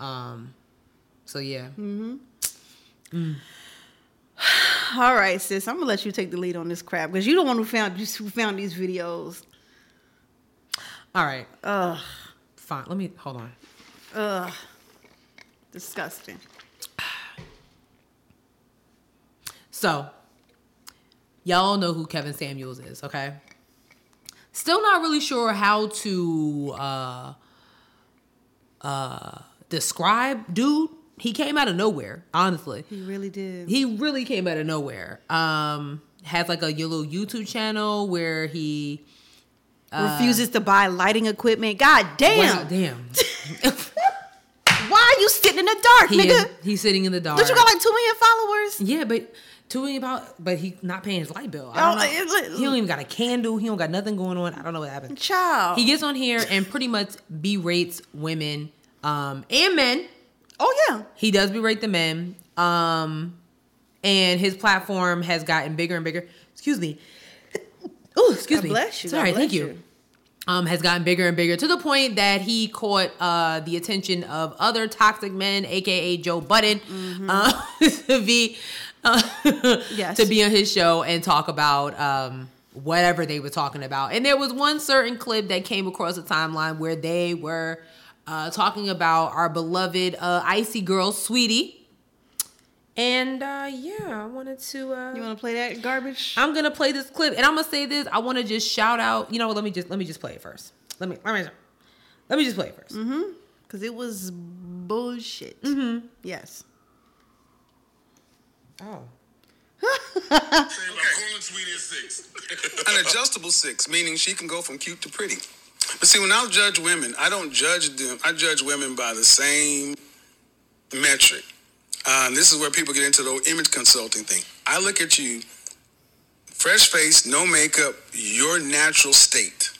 S1: Um, so yeah, Mm-hmm.
S2: all right sis i'm gonna let you take the lead on this crap because you're the one who found who found these videos
S1: all right,
S2: ugh
S1: fine. Let me hold on.
S2: Ugh. Disgusting.
S1: So, y'all know who Kevin Samuels is, okay? Still not really sure how to uh uh describe dude. He came out of nowhere, honestly.
S2: He really did.
S1: He really came out of nowhere. Um has like a little YouTube channel where he
S2: Refuses to buy lighting equipment. God damn.
S1: Wow, damn.
S2: Why you sitting in the dark,
S1: he
S2: nigga?
S1: is, he's sitting in the dark.
S2: Don't you got like two million followers?
S1: Yeah, but two about but he not paying his light bill. I
S2: Oh,
S1: don't know. he don't even got a candle. He don't got nothing going on. I don't know what happened.
S2: Child.
S1: He gets on here and pretty much berates women um, and men.
S2: oh yeah.
S1: He does berate the men. Um, and his platform has gotten bigger and bigger. Excuse me. Oh, excuse
S2: God
S1: me.
S2: bless you.
S1: Sorry, thank you.
S2: you.
S1: Um, has gotten bigger and bigger to the point that he caught uh, the attention of other toxic men, aka Joe Budden, uh, to be uh,
S2: Yes.
S1: to be on his show and talk about um, whatever they were talking about. And there was one certain clip that came across the timeline where they were uh, talking about our beloved uh, icy girl, Saweetie. And uh, yeah, I wanted to. Uh,
S2: You want to play that garbage?
S1: I'm gonna play this clip, and I'm gonna say this. I want to just shout out. You know, what, let me just let me just play it first. Let me let me let me just play it 1st Mm-hmm.
S2: Because it was bullshit.
S1: Mm-hmm.
S2: Yes.
S1: Oh,
S3: I'm calling Saweetie a six. An adjustable six, meaning she can go from cute to pretty. But see, when I judge women, I don't judge them. I judge women by the same metric. Uh, this is where people get into the image consulting thing. I look at you, fresh face, no makeup, your natural state.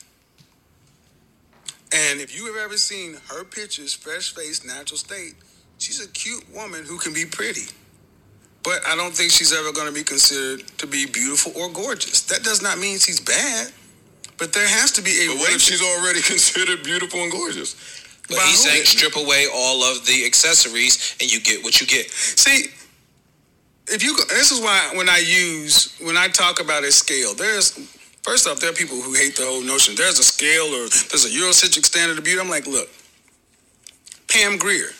S3: And if you have ever seen her pictures, fresh face, natural state, she's a cute woman who can be pretty. But I don't think she's ever going to be considered to be beautiful or gorgeous. That does not mean she's bad. But there has to be a
S5: But
S3: way
S5: what if she's already considered beautiful and gorgeous?
S6: But
S3: By
S6: he's saying strip away all of the accessories and you get what you get.
S3: See, if you go- this is why when I use when I talk about a scale, there's first off there are people who hate the whole notion. There's a scale or there's a Eurocentric standard of beauty. I'm like, look, Pam Grier.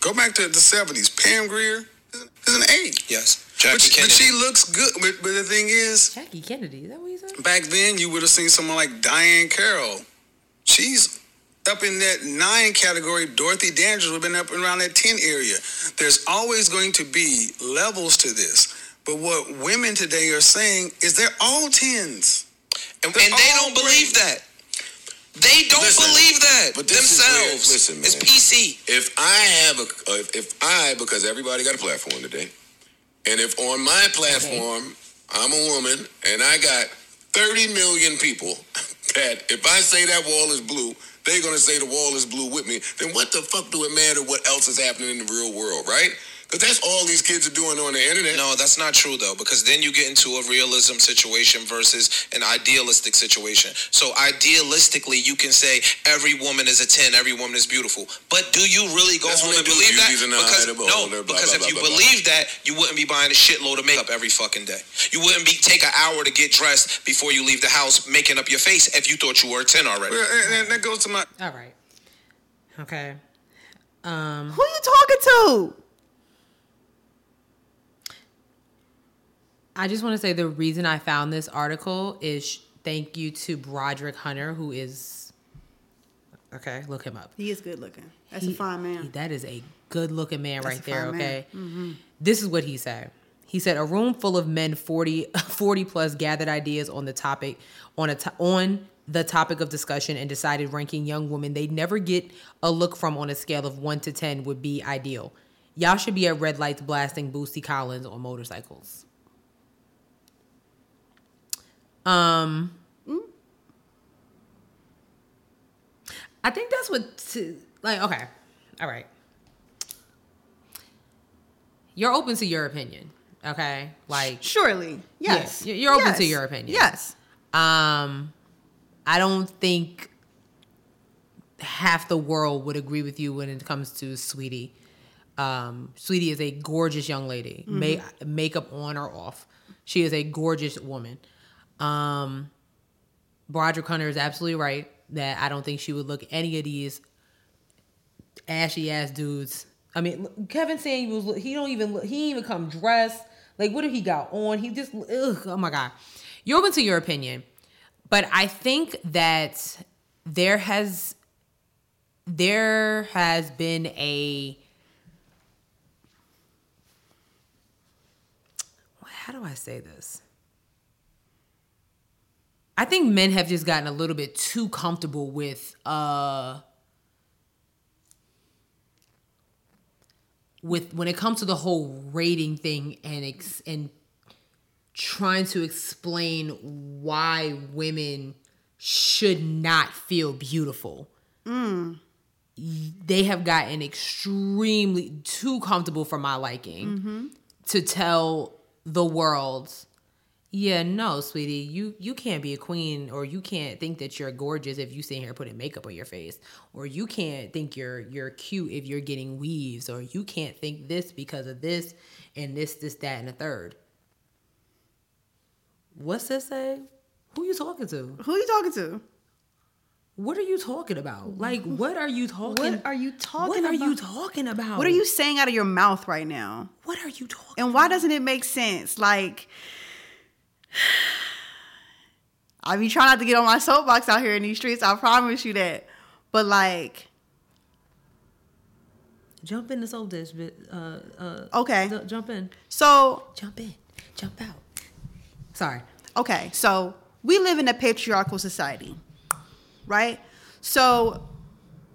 S3: Go back to the '70s. Pam Grier is an- is an eight.
S6: Yes.
S3: But
S6: Jackie
S3: she, but
S6: Kennedy.
S3: she looks good. But, but the thing is,
S1: Jackie Kennedy. Is that what you said?
S3: back then you would have seen someone like Diahann Carroll. She's up in that nine category. Dorothy Dandridge would have been up around that 10 area. There's always going to be levels to this. But what women today are saying is they're all tens.
S6: and,
S3: they're
S6: and they don't believe that. They don't
S5: Listen,
S6: believe that
S5: but this is where-
S6: themselves.
S5: listen,
S6: it's. PC.
S5: If I have a, if, if I, because everybody got a platform today, and if on my platform I'm a woman and I got 30 million people that if I say that wall is blue, they're gonna say the wall is blue with me. Then what the fuck do it matter what else is happening in the real world, right? Because that's all these kids are doing on the internet.
S6: No, that's not true though, because then you get into a realism situation versus an idealistic situation. So idealistically, you can say every woman is a ten, every woman is beautiful. But do you really go
S5: That's
S6: home and believe that?
S5: beauties in the
S6: Because
S5: eye of the
S6: no,
S5: blah,
S6: because
S5: blah,
S6: if you
S5: blah, blah,
S6: believe that, you wouldn't be buying a shitload of makeup every fucking day. You wouldn't be take an hour to get dressed before you leave the house, making up your face if you thought you were a ten already.
S3: Well, and, and that goes to my
S1: All right. Okay. Um.
S2: Who you talking to?
S1: I just want to say the reason I found this article is thank you to Broderick Hunter, who is okay. Look him up.
S2: He is good looking. That's
S1: He-
S2: a fine
S1: he-
S2: man.
S1: that is a good looking man
S2: That's
S1: right there. Okay. Mm-hmm. This is what he said. He said a room full of men 40, 40 plus gathered ideas on the topic on a to- on the topic of discussion and decided ranking young women they'd never get a look from on a scale of 1 to 10 would be ideal. Y'all should be at red lights blasting Bootsy Collins on motorcycles. Um I think that's what to, like okay. All right. You're open to your opinion, okay? Like
S2: Surely, yes.
S1: Yeah, you're open to your opinion.
S2: Yes.
S1: um I don't think half the world would agree with you when it comes to Saweetie. Um, Saweetie is a gorgeous young lady, Ma- makeup on or off. She is a gorgeous woman. Um, Broderick Hunter is absolutely right that I don't think she would look any of these ashy ass dudes. I mean, Kevin saying he don't even he even come dressed. Like, what did he got on? He just ugh, oh my god. You're open to your opinion, but I think that there has there has been a how do I say this? I think men have just gotten a little bit too comfortable with uh with when it comes to the whole rating thing and ex- and trying to explain why women should not feel beautiful. They have gotten extremely too comfortable for my liking to tell the world yeah, no, sweetie, you you can't be a queen, or you can't think that you're gorgeous if you sit here putting makeup on your face, or you can't think you're you're cute if you're getting weaves, or you can't think this because of this and this, this, that, and the third. What's that say? Who you talking to?
S2: Who you talking to?
S1: What are you talking about? Like, what are you talking?
S2: What are you talking
S1: What are you talking about?
S2: What are you saying out of your mouth right now?
S1: What are you talking?
S2: And why doesn't it make sense? Like, I be trying not to get on my soapbox out here in these streets. I promise you that. But like,
S1: Jump in the soap dish, but uh, uh,
S2: okay,
S1: ju- jump in,
S2: so
S1: jump in, jump out. Sorry.
S2: okay, so we live in a patriarchal society, right? So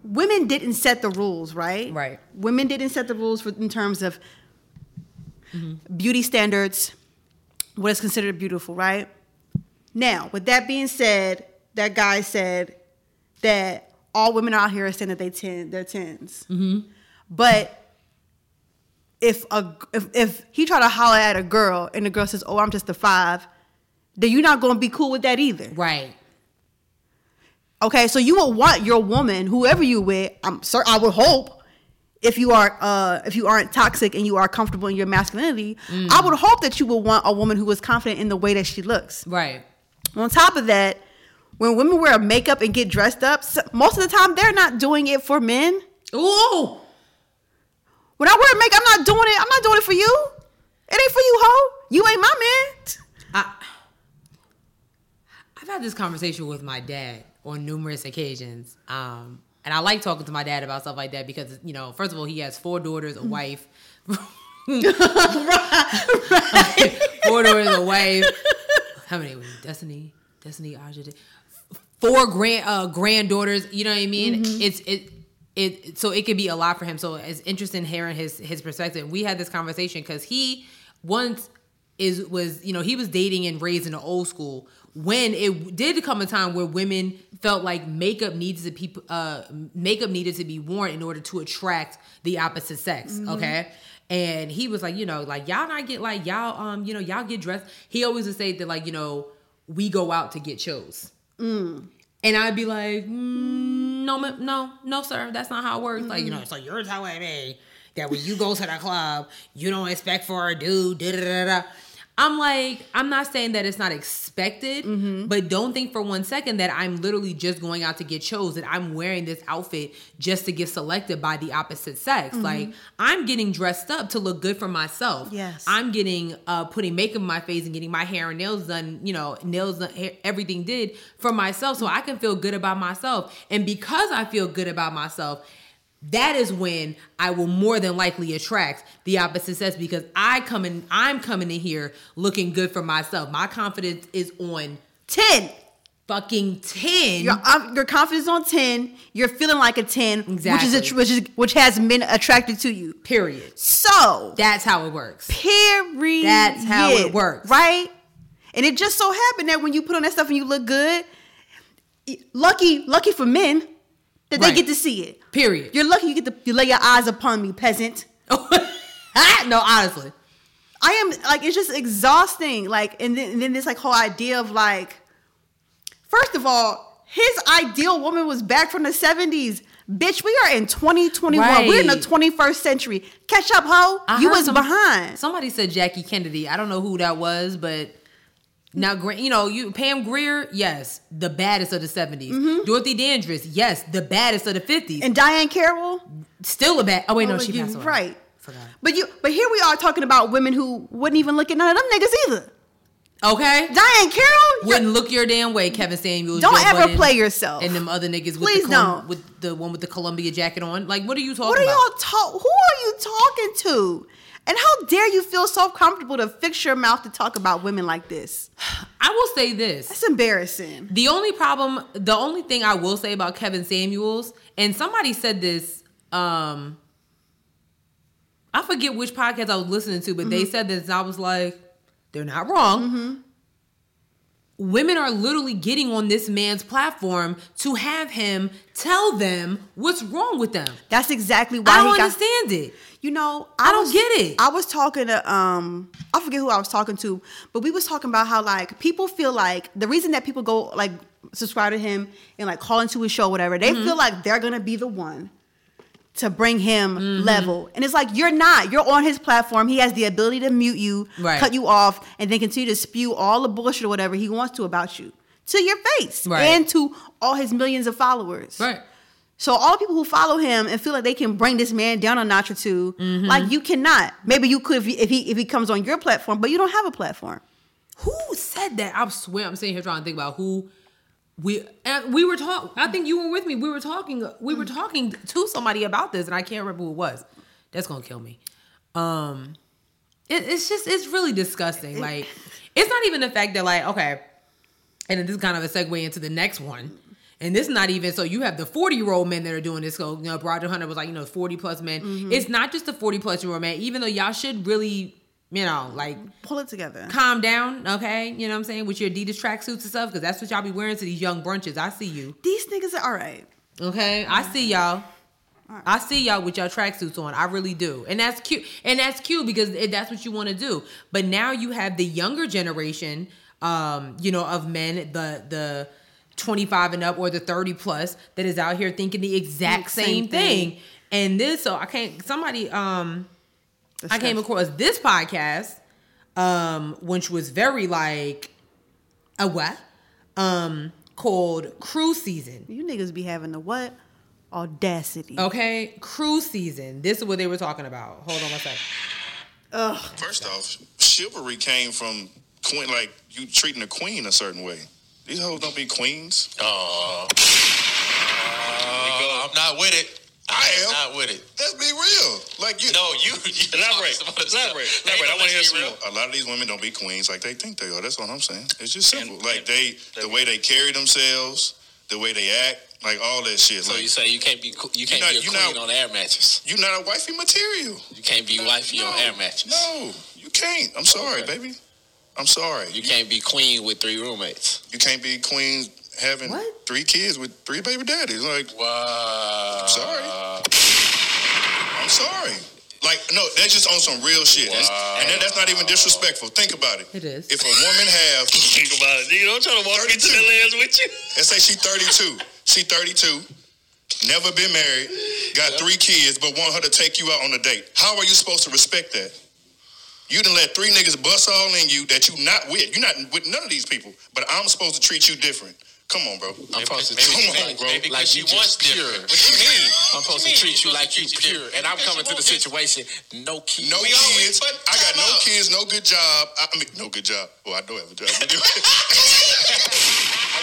S2: women didn't set the rules, right?
S1: Right.
S2: Women didn't set the rules for in terms of beauty standards, what is considered beautiful, right? Now, with that being said, that guy said that all women out here are saying that they ten, they're 10s
S1: Mm-hmm.
S2: But if a if, if he try to holler at a girl and the girl says, "Oh, I'm just a five, then you're not going to be cool with that either.
S1: Right.
S2: Okay, so you will want your woman, whoever you with. I'm sir, I would hope, if you are uh if you aren't toxic and you are comfortable in your masculinity, I would hope that you will want a woman who is confident in the way that she looks.
S1: Right.
S2: On top of that, when women wear makeup and get dressed up, most of the time they're not doing it for men.
S1: Ooh.
S2: When I wear makeup, I'm not doing it. I'm not doing it for you. It ain't for you, hoe. You ain't my man.
S1: I, I've had this conversation with my dad on numerous occasions. Um, and I like talking to my dad about stuff like that because, you know, first of all, he has four daughters, a wife. right? Four daughters, a wife. How many? Destiny, Destiny, Aja. Four grand uh, granddaughters. You know what I mean? It's it. It, so it could be a lot for him. So it's interesting hearing his his perspective. We had this conversation because he once is was you know he was dating and raised in the old school when it did come a time where women felt like makeup needed to be uh makeup needed to be worn in order to attract the opposite sex okay? And he was like you know like y'all not get like y'all um you know y'all get dressed. He always would say that like you know we go out to get chose and I'd be like, mm, no, no, no, sir, that's not how it works. Like, you know, so you're telling me that when you go to the club, you don't expect for a dude, da da da da. I'm like, I'm not saying that it's not expected, but don't think for one second that I'm literally just going out to get chose, that I'm wearing this outfit just to get selected by the opposite sex. Like, I'm getting dressed up to look good for myself.
S2: Yes.
S1: I'm getting uh putting makeup in my face and getting my hair and nails done, you know, nails done, hair, everything did for myself so I can feel good about myself. And because I feel good about myself, that is when I will more than likely attract the opposite sex because I come in I'm coming in here looking good for myself. My confidence is on
S2: 10.
S1: fucking 10.
S2: Your, um, your confidence on 10. You're feeling like a 10, which is a,
S1: Exactly.
S2: which is which has men attracted to you.
S1: period.
S2: So,
S1: That's how it works.
S2: period.
S1: That's how it works.
S2: Right? And it just so happened that when you put on that stuff and you look good, lucky lucky for men that they get to see it.
S1: Period.
S2: You're lucky you get to you lay your eyes upon me, peasant.
S1: no, honestly.
S2: I am like it's just exhausting. Like, and then, and then this like whole idea of like, first of all, his ideal woman was back from the seventies. Bitch, we are in 2021. We're in the 21st century. Catch up, ho.
S1: I
S2: you was
S1: some-
S2: behind.
S1: Somebody said Jackie Kennedy. I don't know who that was, but now you know you Pam Grier, yes, the baddest of the 70s mm-hmm. Dorothy Dandridge, yes, the baddest of the fifties.
S2: And Diahann Carroll,
S1: Still a bad. Oh wait, no,
S2: Oh,
S1: she
S2: you-
S1: passed away.
S2: Right.
S1: Forgot.
S2: But you but here we are talking about women who wouldn't even look at none of them niggas either.
S1: Okay.
S2: Diahann Carroll,
S1: Wouldn't look your damn way, Kevin Samuels.
S2: don't
S1: Joe
S2: ever
S1: Budden,
S2: play yourself.
S1: And them other niggas with
S2: Please
S1: the
S2: don't.
S1: with the one with the Columbia jacket on. Like, what are you talking
S2: what are
S1: about?
S2: y'all talk? Who are you talking to? And how dare you feel so comfortable to fix your mouth to talk about women like this?
S1: I will say this.
S2: That's embarrassing.
S1: The only problem, the only thing I will say about Kevin Samuels, and somebody said this, um, I forget which podcast I was listening to, but they
S2: Mm-hmm.
S1: said this, and I was like, they're not wrong. Women are literally getting on this man's platform to have him tell them what's wrong with them.
S2: That's exactly why
S1: I don't
S2: he got.
S1: understand it.
S2: You know,
S1: I don't
S2: was-
S1: get it.
S2: I was talking to um, I forget who I was talking to, but we was talking about how like people feel like the reason that people go like subscribe to him and like call into his show, whatever, they
S1: Mm-hmm.
S2: feel like they're gonna be the one to bring him
S1: Mm-hmm.
S2: level, and it's like you're not. You're on his platform. He has the ability to mute you,
S1: Right.
S2: cut you off, and then continue to spew all the bullshit or whatever he wants to about you to your face
S1: Right.
S2: and to all his millions of followers.
S1: Right.
S2: So all the people who follow him and feel like they can bring this man down a notch or 2
S1: Mm-hmm.
S2: like you cannot. Maybe you could if he, if he if he comes on your platform, but you don't have a platform.
S1: Who said that? I swear I'm sitting here trying to think about who we and we were talking. I think you were with me. We were talking. We were talking to somebody about this, and I can't remember who it was. That's gonna kill me. Um, it, it's just it's really disgusting. Like it's not even the fact that like okay, and this is kind of a segue into the next one. And this is not even so you have the 40 year old men that are doing this. So, you know, Roger Hunter was like, you know, 40 plus men. It's not just the 40 plus year old man, even though y'all should really, you know, like
S2: Pull it together.
S1: calm down, okay? You know what I'm saying? With your Adidas tracksuits and stuff, because that's what y'all be wearing to these young brunches. I see you.
S2: These niggas are all right.
S1: Okay, I see y'all. I see y'all with your tracksuits on. I really do, and that's cute. And that's cute because it, that's what you want to do. But now you have the younger generation, um, you know, of men, the the twenty five and up or the thirty plus that is out here thinking the exact
S2: Same
S1: same,
S2: thing.
S1: thing. And this, so I can't. Somebody, um, I came across this podcast, um, which was very like a what, um, called Cruise Season.
S2: You niggas be having the what? Audacity.
S1: Okay, cruise season. This is what they were talking about. Hold on one second.
S7: First off, chivalry came from queen, like you treating a queen a certain way. These hoes don't be queens.
S5: Uh, I'm not with it. I,
S7: I
S5: am
S7: am.
S5: not with it.
S7: Let's be real. Like you,
S5: No, you. you
S7: Elaborate.
S5: talking about.
S7: Elaborate. Elaborate. I want to hear
S5: let's
S7: some
S5: be
S7: more.
S5: real.
S7: A lot of these women don't be queens like they think they are. That's all I'm saying. It's just simple.
S8: And-
S7: like
S8: and-
S7: they, the way they carry themselves, the way they act, like all that shit.
S8: So
S7: like,
S8: you say you can't be you can't
S7: not-
S8: be a
S7: you
S8: queen
S7: not-
S8: on air matches.
S7: you're not a wifey material.
S8: You can't be wifey on air matches.
S7: No, you can't. I'm sorry,
S8: Okay.
S7: baby. I'm sorry.
S8: You can't be queen with three roommates.
S7: You can't be queen having
S1: What?
S7: three kids with three baby daddies. Like,
S5: Wow.
S7: sorry. I'm sorry. Like, no, that's just on some real shit. That's- And then that's not even disrespectful. Think about it.
S1: It is.
S7: If a woman have,
S8: Think about it. You know, I'm trying to walk
S7: into the
S8: lands with you.
S7: let's say she 32, she 32, never been married, got three kids, but want her to take you out on a date. How are you supposed to respect that? You done let three niggas bust all in you that you not with. You're not with none of these people, but I'm supposed to treat you different. Come on, bro.
S8: I'm supposed to
S5: Maybe-
S8: treat you
S7: on, bro.
S5: Maybe
S8: like
S5: because
S8: you
S5: she wants
S8: just pure.
S5: different. What do you mean?
S8: I'm supposed
S5: What
S8: to treat you like you
S5: Supposed
S8: pure,
S5: different?
S8: and I'm
S5: Because
S8: coming to the situation. No kids.
S7: No
S5: We always-
S7: kids.
S5: but
S7: I got no
S5: out.
S7: kids, no good job. I, I mean, no good job. Well, I do have a job. I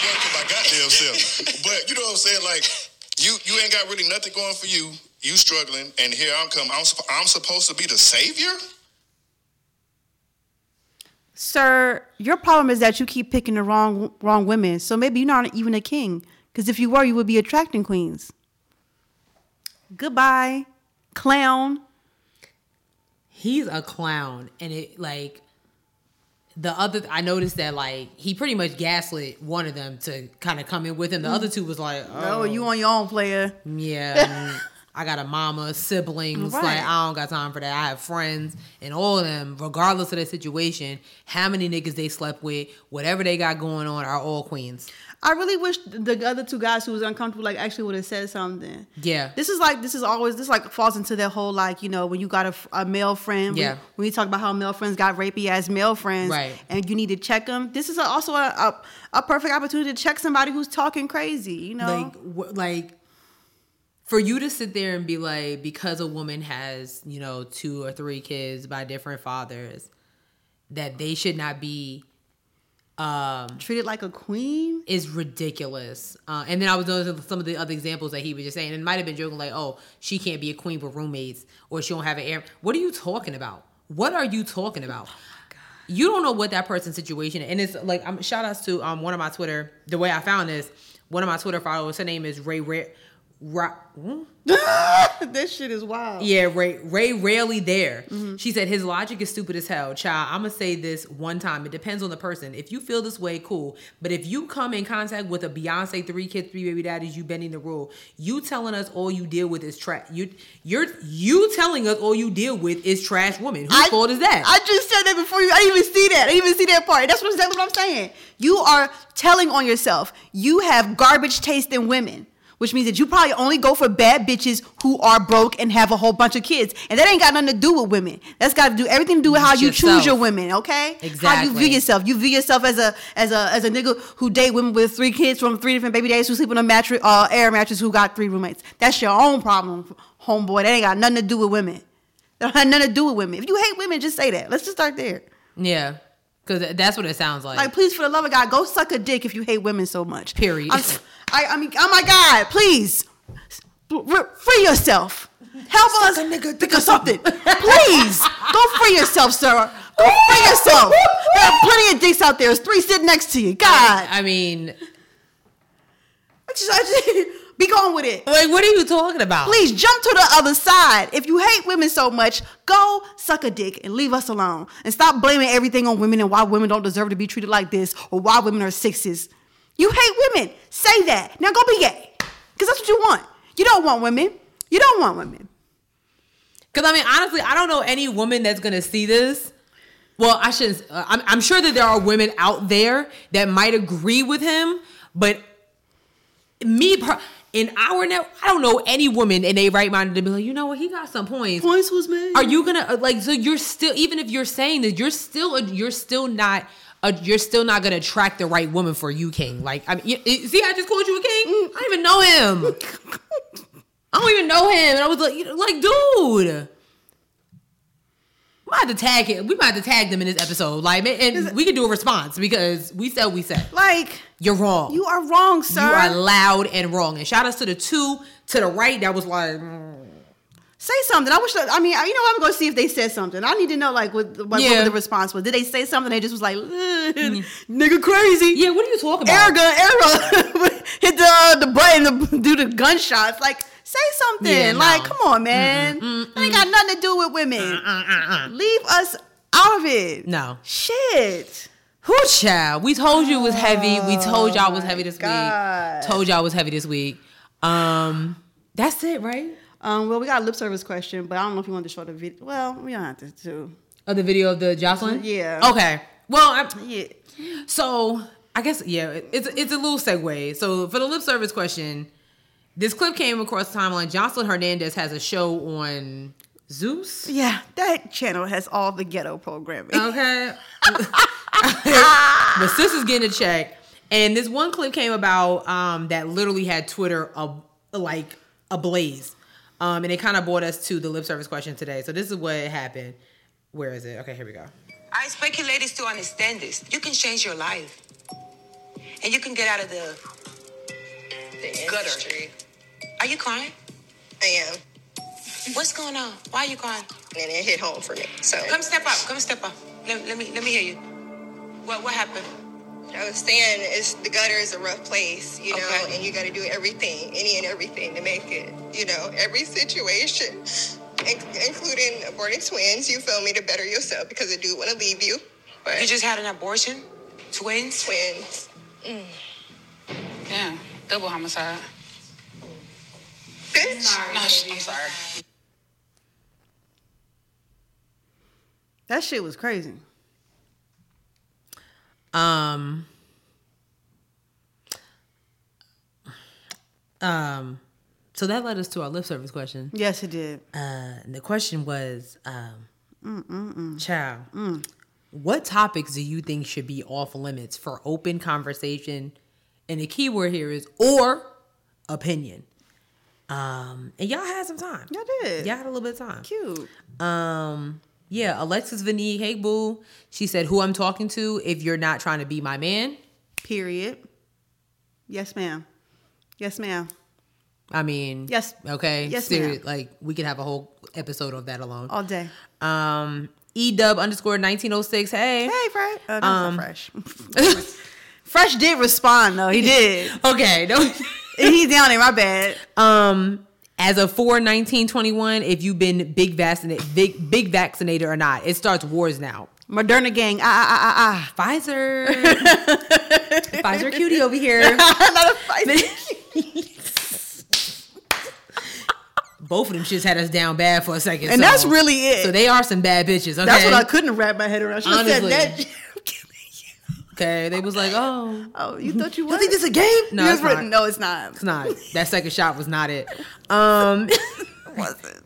S7: work for my goddamn self. But you know what I'm saying? Like, you you ain't got really nothing going for you. You struggling, and here I'm coming. I'm, I'm supposed to be the savior.
S2: Sir, your problem is that you keep picking the wrong wrong women. So maybe you're not even a king. Because if you were, you would be attracting queens. Goodbye, clown.
S1: He's a clown, and it like the other. I noticed that like he pretty much gaslit one of them to kind of come in with him. The mm. other two was like,
S2: Oh,
S1: oh,
S2: you on your own, player.
S1: Yeah, I got a mama, siblings.
S2: Right.
S1: Like I don't got time for that. I have friends, and all of them, regardless of their situation, how many niggas they slept with, whatever they got going on, are all queens.
S2: I really wish the other two guys who was uncomfortable like actually would have said something.
S1: Yeah.
S2: This is like this is always this like falls into that whole like you know when you got a, a male friend.
S1: Yeah.
S2: When, when you talk about how male friends got rapey as male friends.
S1: Right.
S2: And you need to check them. This is also a, a a perfect opportunity to check somebody who's talking crazy. You know.
S1: Like, like for you to sit there and be like, because a woman has, you know, two or three kids by different fathers, that they should not be um,
S2: treated like a queen.
S1: is ridiculous. Uh, and then I was noticing some of the other examples that he was just saying. And it might have been joking like, "Oh, she can't be a queen with roommates, or she don't have an air." What are you talking about? What are you talking about? you don't know what that person's situation is. And it's like, I'm shout outs to um one of my Twitter. The way I found this, one of my Twitter followers, her name is Ray Ray. Ra- hmm?
S2: this shit is wild.
S1: Yeah, Ray Ray rarely there.
S2: Mm-hmm.
S1: She said his logic is stupid as hell. Child, I'm gonna say this one time. It depends on the person. If you feel this way, cool. But if you come in contact with a Beyonce, three kids, three baby daddies, you bending the rule. You telling us all you deal with is trash. You you're you telling us all you deal with is trash woman. Whose
S2: I-
S1: fault is that?
S2: I just said that before you. I didn't even see that. I didn't even see that part. That's what exactly what I'm saying. You are telling on yourself. You have garbage taste in women, which means that you probably only go for bad bitches who are broke and have a whole bunch of kids, and that ain't got nothing to do with women. That's got to do everything to do with how you choose your women. Okay, Exactly. How you view yourself. You view yourself as a as a as a nigga who date women with three kids from three different baby daddies who sleep on a mattress, uh, air mattress, who got three roommates. That's your own problem, homeboy. That ain't got nothing to do with women. That had nothing to do with women. If you hate women, just say that. Let's just start there.
S1: yeah, because that's what it sounds like.
S2: Like, please, for the love of God, go suck a dick if you hate women so much.
S1: Period.
S2: I'm, I, I mean, oh my God, please, free yourself. Help us a nigga, think of something. please, go free yourself, sir. Go free yourself. There are plenty of dicks out there. There's three sitting next to you. God.
S1: I mean,
S2: I just, I just, be gone with it.
S1: Like, what are you talking about?
S2: Please jump to the other side. If you hate women so much, go suck a dick and leave us alone. And stop blaming everything on women and why women don't deserve to be treated like this or why women are sixes. You hate women. Say that. Now go be gay. Because that's what you want. You don't want women. You don't want women.
S1: Because I mean, honestly, I don't know any woman that's gonna see this. Well, I shouldn't. Uh, I'm, I'm sure that there are women out there that might agree with him, but me, per- in our net, I don't know any woman in a right mind to be like, you know what, he got some points.
S2: Points was made.
S1: Are you gonna uh, like? So you're still, even if you're saying that, you're still, a, you're still not. A, you're still not gonna attract the right woman for you, King. Like, I mean, you- see, I just called you a king. I don't even know him. I don't even know him. And I was like, you know, like, dude. We might have to tag him. We might have to tag them in this episode. Like, and we can do a response because we said we said.
S2: Like,
S1: You're wrong.
S2: you are wrong, sir.
S1: You are loud and wrong. And shout outs to the two to the right that was like, mm.
S2: say something. I wish. That, I mean, you know, I'm going to see if they said something. I need to know, like, what, what,
S1: Yeah.
S2: what the response was. Did they say something? They just was like, nigga, crazy.
S1: yeah, what are you talking
S2: air
S1: about?
S2: gun, arrow, hit the uh, the button to do the gunshots. Like, say something.
S1: Yeah, no.
S2: like, come on, man. That ain't got nothing to do with women. Leave us out of it.
S1: No.
S2: Shit.
S1: Who child? We told you it was heavy. We told y'all it was heavy this
S2: Oh God.
S1: week. Told y'all it was heavy this week. Um, that's it, right?
S2: Um, well, we got a lip service question, but I don't know if you want to show the video. Well, we don't have to. Too.
S1: Of the video of the Joseline.
S2: Yeah.
S1: Okay. Well, I,
S2: Yeah.
S1: So I guess yeah, it's it's a little segue. So for the lip service question, this clip came across the timeline. Joseline Hernandez has a show on Zeus.
S2: Yeah, that channel has all the ghetto programming.
S1: Okay. but sis is getting a check. And this one clip came about um, that literally had Twitter a, like ablaze. Um, and it kind of brought us to the lip service question today. So this is what happened. Where is it? Okay, here we go.
S9: I expect you ladies to understand this. You can change your life. And you can get out of the
S10: the
S9: Gutter.
S10: industry.
S9: Are you crying?
S10: I am.
S9: What's going on? Why are you crying?
S10: And it hit home for me. So
S9: Come step up. Come step up. Let, let me let me hear you. What what happened?
S10: I was saying it's the gutter is a rough place, you know,
S9: Okay.
S10: and you gotta do everything, any and everything to make it, you know, every situation. in- Including aborting twins, you feel me, to better yourself because I do want to leave you. But
S9: You just had an abortion? Twins?
S10: twins. Mm.
S11: Yeah, double homicide.
S10: Bitch.
S11: No, sh- I'm sorry.
S2: That shit was crazy.
S1: Um. Um. So that led us to our lip service question.
S2: Yes, it did.
S1: Uh, and the question was, um, child, what topics do you think should be off limits for open conversation? And the key word here is or opinion. Um, and y'all had some time.
S2: Y'all did.
S1: Y'all had a little bit of time.
S2: Cute.
S1: Um, yeah, Alexis Vanique, hey boo. She said, "Who I'm talking to? If you're not trying to be my man,
S2: Period. Yes, ma'am. Yes, ma'am.
S1: I mean,
S2: Yes.
S1: okay,
S2: Yes, ma'am.
S1: Like we could have a whole episode of that alone.
S2: All day.
S1: Um, edub underscore 1906. Hey,
S2: Hey, Fresh. Oh,
S1: Um,
S2: Fresh. Fresh did respond though. He did.
S1: okay, no.
S2: He's down there. My bad.
S1: um, as of 4 1921, if you've been big vaccinated, big big vaccinated or not, it starts wars now.
S2: Moderna gang. Ah ah ah ah
S1: Pfizer, Pfizer cutie over here.
S2: ah. Not a fight.
S1: Both of them shits had us down bad for a second,
S2: And
S1: so-
S2: that's really it.
S1: So they are some bad bitches. Okay,
S2: That's what I couldn't wrap my head around. She said
S1: Honestly.
S2: that.
S1: Okay, they was like, oh,
S2: Oh, you thought you
S1: you
S2: was?
S1: think this a game? No, it's not.
S2: no, it's not.
S1: It's not. That second shot was not it. Um,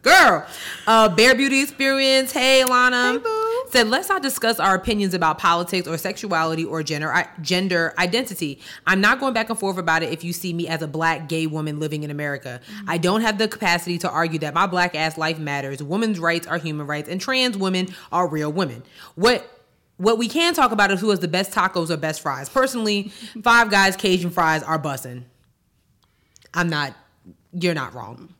S1: girl, uh, Bear Beauty Experience. Hey, Lana.
S2: Hey, boo.
S1: Said, let's not discuss our opinions about politics or sexuality or gender I- gender identity. I'm not going back and forth about it if you see me as a black gay woman living in America. I don't have the capacity to argue that my black ass life matters, women's rights are human rights, and trans women are real women. What what we can talk about is who has the best tacos or best fries. Personally, Five Guys Cajun fries are bussin'. I'm not. You're not wrong.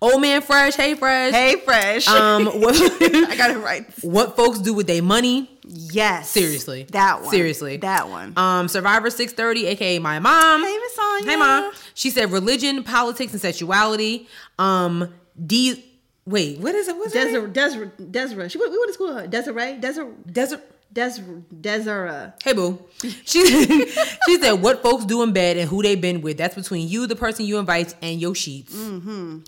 S1: Old man fresh, hey fresh.
S2: Hey, fresh.
S1: Um, what,
S2: I got it right.
S1: what folks do with their money?
S2: Yes.
S1: Seriously,
S2: That one.
S1: Seriously,
S2: That one.
S1: Um, Survivor six thirty, aka my mom.
S2: Hey, Miss Sonya.
S1: Hey, mom. She said religion, politics, and sexuality. Um, D. Wait, what is it? What's
S2: Desiree? Desiree, Desiree. She, we went to school with her. Desiree, Desiree,
S1: Desiree.
S2: Desiree, Desiree.
S1: Hey boo. She she said what folks do in bed and who they been with. That's between you, the person you invite, and your sheets.
S2: Mm-hmm.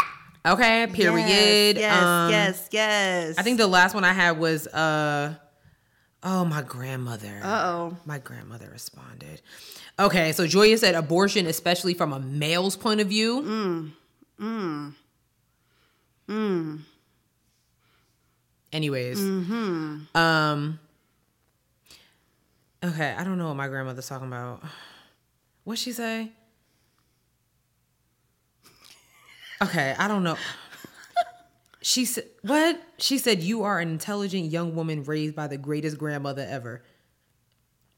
S1: Okay. Period.
S2: Yes,
S1: Um,
S2: yes, yes.
S1: I think the last one I had was uh oh my grandmother.
S2: Uh oh.
S1: My grandmother responded. Okay, so Joya said abortion, especially from a male's point of view.
S2: Mm. Mm. Mm.
S1: Anyways.
S2: Mm-hmm.
S1: Um Okay, I don't know what my grandmother's talking about. What'd she say? Okay, I don't know. She said what? She said you are an intelligent young woman raised by the greatest grandmother ever.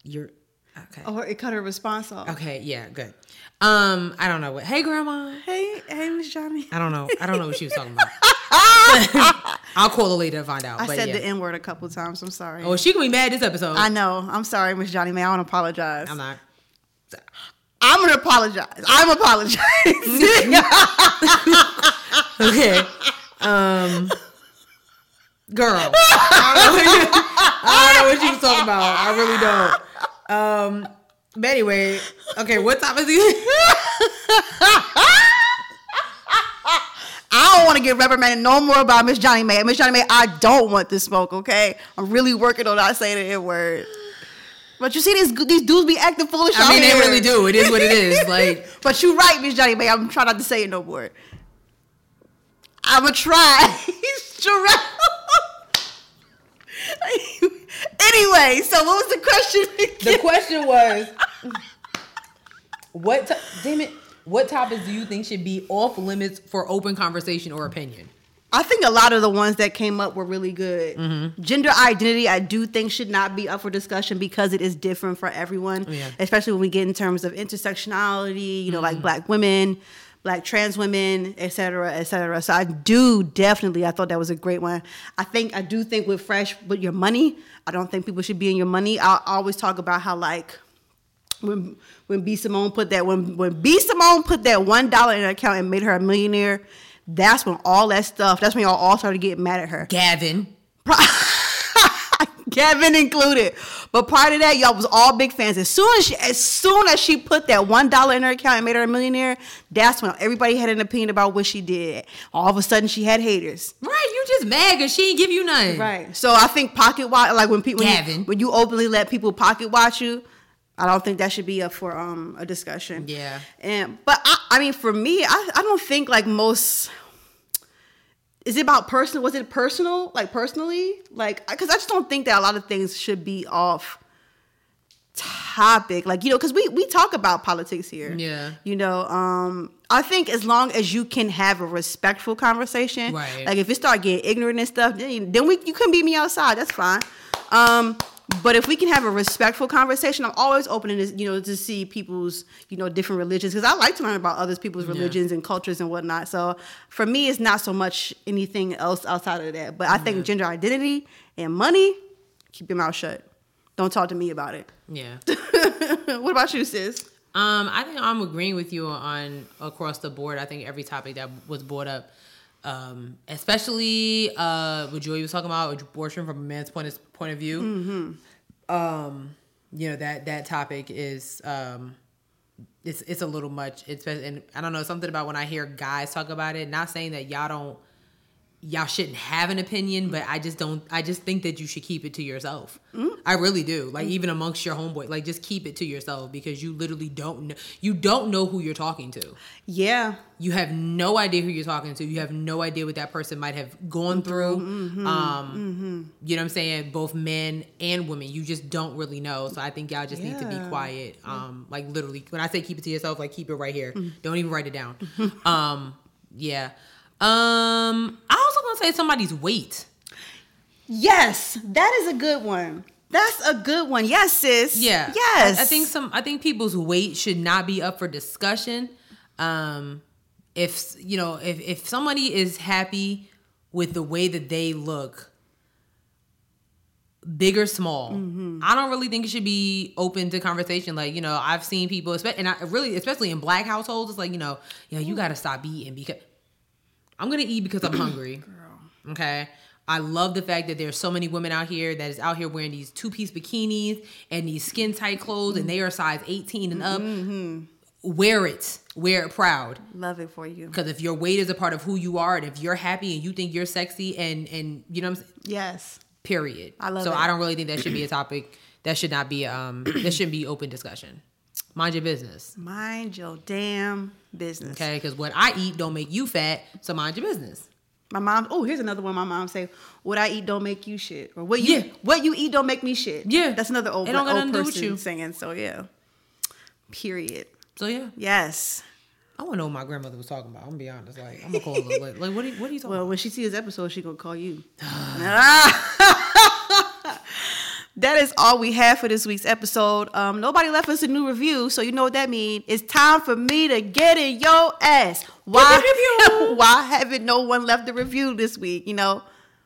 S1: You're okay.
S2: Oh, it cut her response off.
S1: Okay, yeah, good. Um, I don't know what. Hey, grandma.
S2: Hey, hey, Miss Johnny.
S1: I don't know. I don't know what she was talking about. I'll call her later to find out.
S2: I
S1: but
S2: said
S1: yeah.
S2: the N word a couple times. I'm sorry.
S1: Oh, she gonna be mad this episode.
S2: I know. I'm sorry, Miss Johnny May. I want to apologize.
S1: I'm not.
S2: I'm gonna apologize. I'm apologizing.
S1: Okay. Um, girl, I don't, know what you, I don't know what she was talking about. I really don't. Um, but anyway, okay. What time is it?
S2: I don't want to get reprimanded no more about Miss Johnny May. Miss Johnny May, I don't want this smoke. Okay, I'm really working on not saying the N word. But you see these these dudes be acting foolish.
S1: I mean, they
S2: here.
S1: really do. It is what it is. Like,
S2: but you're right, Miss Johnny May. I'm trying not to say it no more. I'ma try. He's Sherelle. anyway, so what was the question?
S1: the question was, what? To- damn it! What topics do you think should be off limits for open conversation or opinion?
S2: I think a lot of the ones that came up were really good.
S1: Mm-hmm.
S2: Gender identity, I do think should not be up for discussion because it is different for everyone.
S1: Yeah.
S2: Especially when we get in terms of intersectionality, you know,
S1: Mm-hmm.
S2: like black women, black trans women, et cetera, et cetera. So I do definitely, I thought that was a great one. I think, I do think with Fresh, with your money, I don't think people should be in your money. I always talk about how like, when when B Simone put that when when B Simone put that one dollar in her account and made her a millionaire, that's when all that stuff. That's when y'all all started getting mad at her.
S1: Gavin.
S2: Gavin included. But prior to that, y'all was all big fans. As soon as she, as soon as she put that one dollar in her account and made her a millionaire, that's when everybody had an opinion about what she did. All of a sudden, she had haters.
S1: Right, you just mad because she didn't give you nothing.
S2: Right. So I think pocket watch, like when people, when you, when you openly let people pocket watch you, I don't think that should be up for um a discussion.
S1: Yeah.
S2: And but I, I mean, for me, I, I don't think like most. Is it about personal? Was it personal? Like personally, like because I just don't think that a lot of things should be off topic. Like you know, because we we talk about politics here.
S1: Yeah.
S2: You know, um, I think as long as you can have a respectful conversation,
S1: Right.
S2: like if you start getting ignorant and stuff, then, then we you can beat me outside. That's fine. Um, but if we can have a respectful conversation, I'm always open to you know to see people's you know different religions because I like to learn about other people's
S1: Yeah.
S2: religions and cultures and whatnot. So for me, it's not so much anything else outside of that. But I think gender identity and money, keep your mouth shut. Don't talk to me about it.
S1: Yeah.
S2: what about you, sis?
S1: Um, I think I'm agreeing with you on across the board. I think every topic that was brought up, um, especially uh, what Joey was talking about, abortion from a man's point of, point of view.
S2: Mm-hmm.
S1: Um, you know that that topic is um, it's it's a little much. It's and I don't know something about when I hear guys talk about it. Not saying that y'all don't y'all shouldn't have an opinion, but I just don't. I just think that you should keep it to yourself. I really do. Like even amongst your homeboy, like just keep it to yourself because you literally don't know. You don't know who you're talking to.
S2: Yeah.
S1: You have no idea who you're talking to. You have no idea what that person might have gone through.
S2: Mhm,
S1: Um, you know what I'm saying? Both men and women. You just don't really know. So I think y'all just need to be quiet. Um, like literally, when I say keep it to yourself, like keep it right here.
S2: Mhm.
S1: Don't even write it down. um, yeah. Um, I also gonna say somebody's weight.
S2: Yes, that is a good one. That's a good one. Yes, sis.
S1: Yeah.
S2: Yes.
S1: I, I think some I think people's weight should not be up for discussion. Um if you know if if somebody is happy with the way that they look, big or small,
S2: Mm-hmm.
S1: I don't really think it should be open to conversation. Like you know, I've seen people, and I really, especially in black households, it's like you know, yeah, you got to stop eating because I'm gonna eat because I'm hungry. Girl. Okay. I love the fact that there's so many women out here that is out here wearing these two piece bikinis and these skin tight clothes, and they are size 18 and up.
S2: Mm-hmm.
S1: Wear it, wear it proud.
S2: Love it for you.
S1: Because if your weight is a part of who you are, and if you're happy and you think you're sexy, and and you know what I'm saying,
S2: Yes.
S1: period.
S2: I love
S1: so
S2: it.
S1: I don't really think that should be a topic. That should not be um. that shouldn't be open discussion. Mind your business.
S2: Mind your damn business.
S1: Okay, because what I eat don't make you fat, so mind your business.
S2: My mom. Oh, here's another one. My mom say, "What I eat don't make you shit," or "What you
S1: Yeah.
S2: what you eat don't make me shit."
S1: Yeah.
S2: that's another old,
S1: don't
S2: old
S1: nothing to do with
S2: person
S1: you.
S2: saying. So yeah. Period.
S1: So yeah,
S2: Yes.
S1: I want to know what my grandmother was talking about. I'm gonna be honest. Like I'm gonna call her. Like, like what? Are you, what are you talking?
S2: Well,
S1: about?
S2: when she sees this episode, she gonna call you. that is all we have for this week's episode. Um, nobody left us a new review, so you know what that means. It's time for me to get in your ass. Why? why haven't no one left a review this week? You know,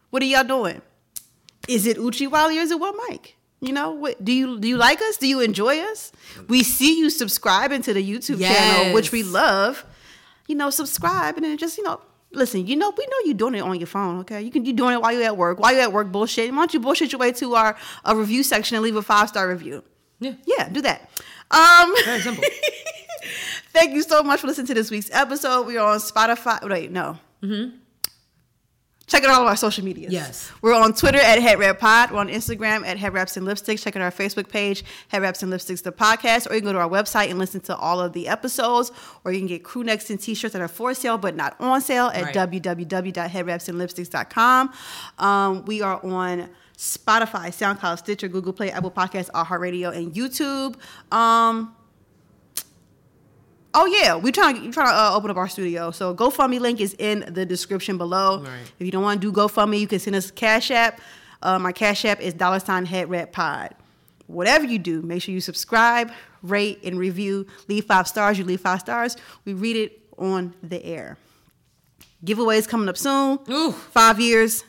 S2: what are y'all doing? Is it Uchi Wally or is it What Mike? You know, what, do you do you like us? Do you enjoy us? We see you subscribing to the YouTube channel, which we love. You know, subscribe and then just you know, listen. You know, we know you're doing it on your phone. Okay, you can you doing it while you're at work. While you're at work, bullshit. Why don't you bullshit your way to our a review section and leave a five star review?
S1: Yeah.
S2: Yeah, do that. Um,
S1: Very simple.
S2: Thank you so much for listening to this week's episode. We are on Spotify. Wait, no. Mm-hmm. Check out all of our social medias.
S1: Yes.
S2: We're on Twitter at Head Wrap Pod. We're on Instagram at Head Wraps and Lipsticks. Check out our Facebook page, Head Wraps and Lipsticks, the podcast. Or you can go to our website and listen to all of the episodes. Or you can get crew necks and t-shirts that are for sale but not on sale at
S1: Right.
S2: www.headwrapsandlipsticks.com. Um, we are on Spotify, SoundCloud, Stitcher, Google Play, Apple Podcasts, iHeartRadio, and YouTube. Um, Oh yeah, we trying to trying to uh, open up our studio. So GoFundMe link is in the description below.
S1: Right.
S2: If you don't want to do GoFundMe, you can send us Cash App. Uh, my Cash App is dollar sign head red pod. Whatever you do, make sure you subscribe, rate, and review. Leave five stars. You leave five stars. We read it on the air. Giveaways coming up soon.
S1: Ooh.
S2: Five years.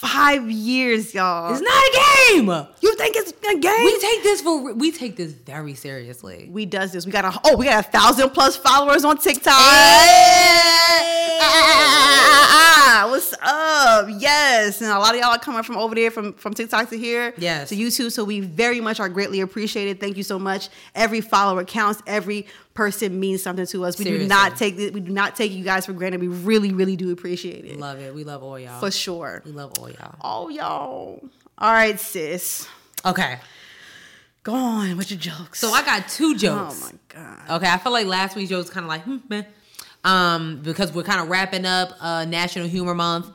S2: Five years, y'all.
S1: It's not a game.
S2: You think it's a game?
S1: We take this for we take this very seriously.
S2: we does this. We got a oh, we got a thousand plus followers on TikTok. Ah, ah, ah, ah, What's up? Yes, and a lot of y'all are coming from over there from from TikTok to here,
S1: Yes.
S2: to YouTube. So we very much are greatly appreciated. Thank you so much. Every follower counts. Every person means something to us. We do not take. We do not take you guys for granted. We really, really do appreciate it
S1: Love it. We love all y'all.
S2: for sure.
S1: We love all y'all.
S2: Oh, y'all. All right, sis.
S1: Okay.
S2: Go on with your jokes.
S1: So I got two jokes.
S2: Oh my god.
S1: Okay, I feel like last week's joke was kind of like, hmm, meh. Um, because we're kind of wrapping up uh, National Humor Month.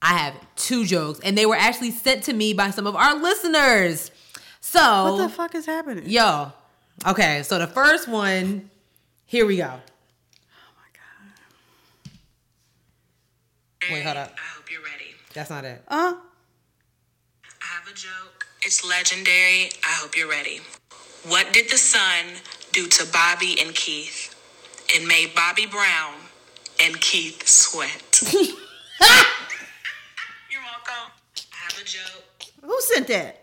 S1: I have two jokes, and they were actually sent to me by some of our listeners. So
S2: What the fuck is happening?
S1: Yo. Okay, so the first one, here we go.
S2: Oh my god.
S1: Wait, hold up.
S11: I hope you're ready.
S1: That's not it.
S2: Uh,
S11: I have a joke. It's legendary. I hope you're ready. What did the sun do to Bobby and Keith? It made Bobby brown and Keith sweat. you're welcome. I have a joke.
S2: who sent that?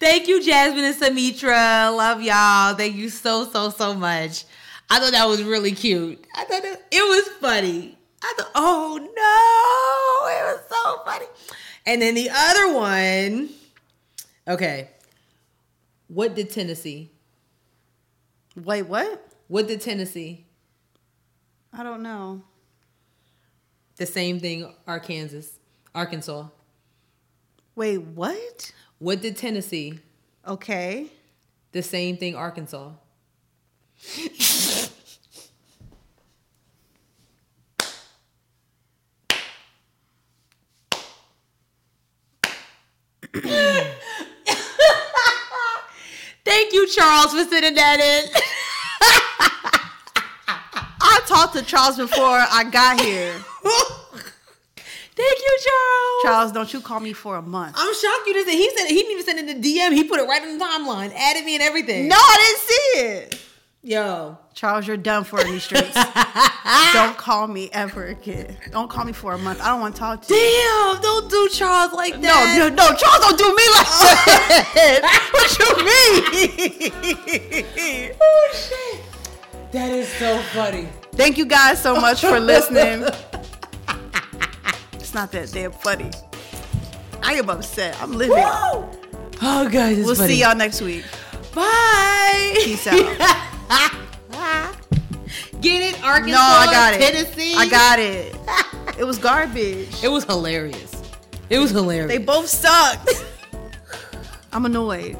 S1: Thank you, Jasmine and Samitra. Love y'all. Thank you so, so, so much. I thought that was really cute. I thought it, it was funny. I thought, oh no, it was so funny. And then the other one, okay. What did Tennessee?
S2: Wait, what?
S1: What did Tennessee?
S2: I don't know.
S1: The same thing, Arkansas. Arkansas.
S2: Wait, what?
S1: What did Tennessee?
S2: Okay.
S1: The same thing, Arkansas. Thank you, Charles, for sending that in.
S2: I talked to Charles before I got here.
S1: Thank you, Charles.
S2: Charles, don't you call me for a month.
S1: I'm shocked you didn't he said he didn't even send it in the DM. He put it right in the timeline, added me and everything.
S2: No, I didn't see it.
S1: Yo,
S2: Charles, you're done for in these streets. don't call me ever again. Don't call me for a month. I don't want to talk to you.
S1: Damn, don't do Charles like that.
S2: no, no, no, Charles, don't do me like oh. that. what you mean?
S1: Oh shit. That is so funny.
S2: Thank you guys so much for listening. it's not that damn funny. I am upset. I'm living.
S1: Oh guys, it's
S2: We'll
S1: funny.
S2: see y'all next week.
S1: Bye.
S2: Peace out.
S1: Get it, Arkansas,
S2: No, I got it.
S1: Tennessee.
S2: I got it. It was garbage.
S1: It was hilarious. It was hilarious.
S2: They both sucked. I'm annoyed.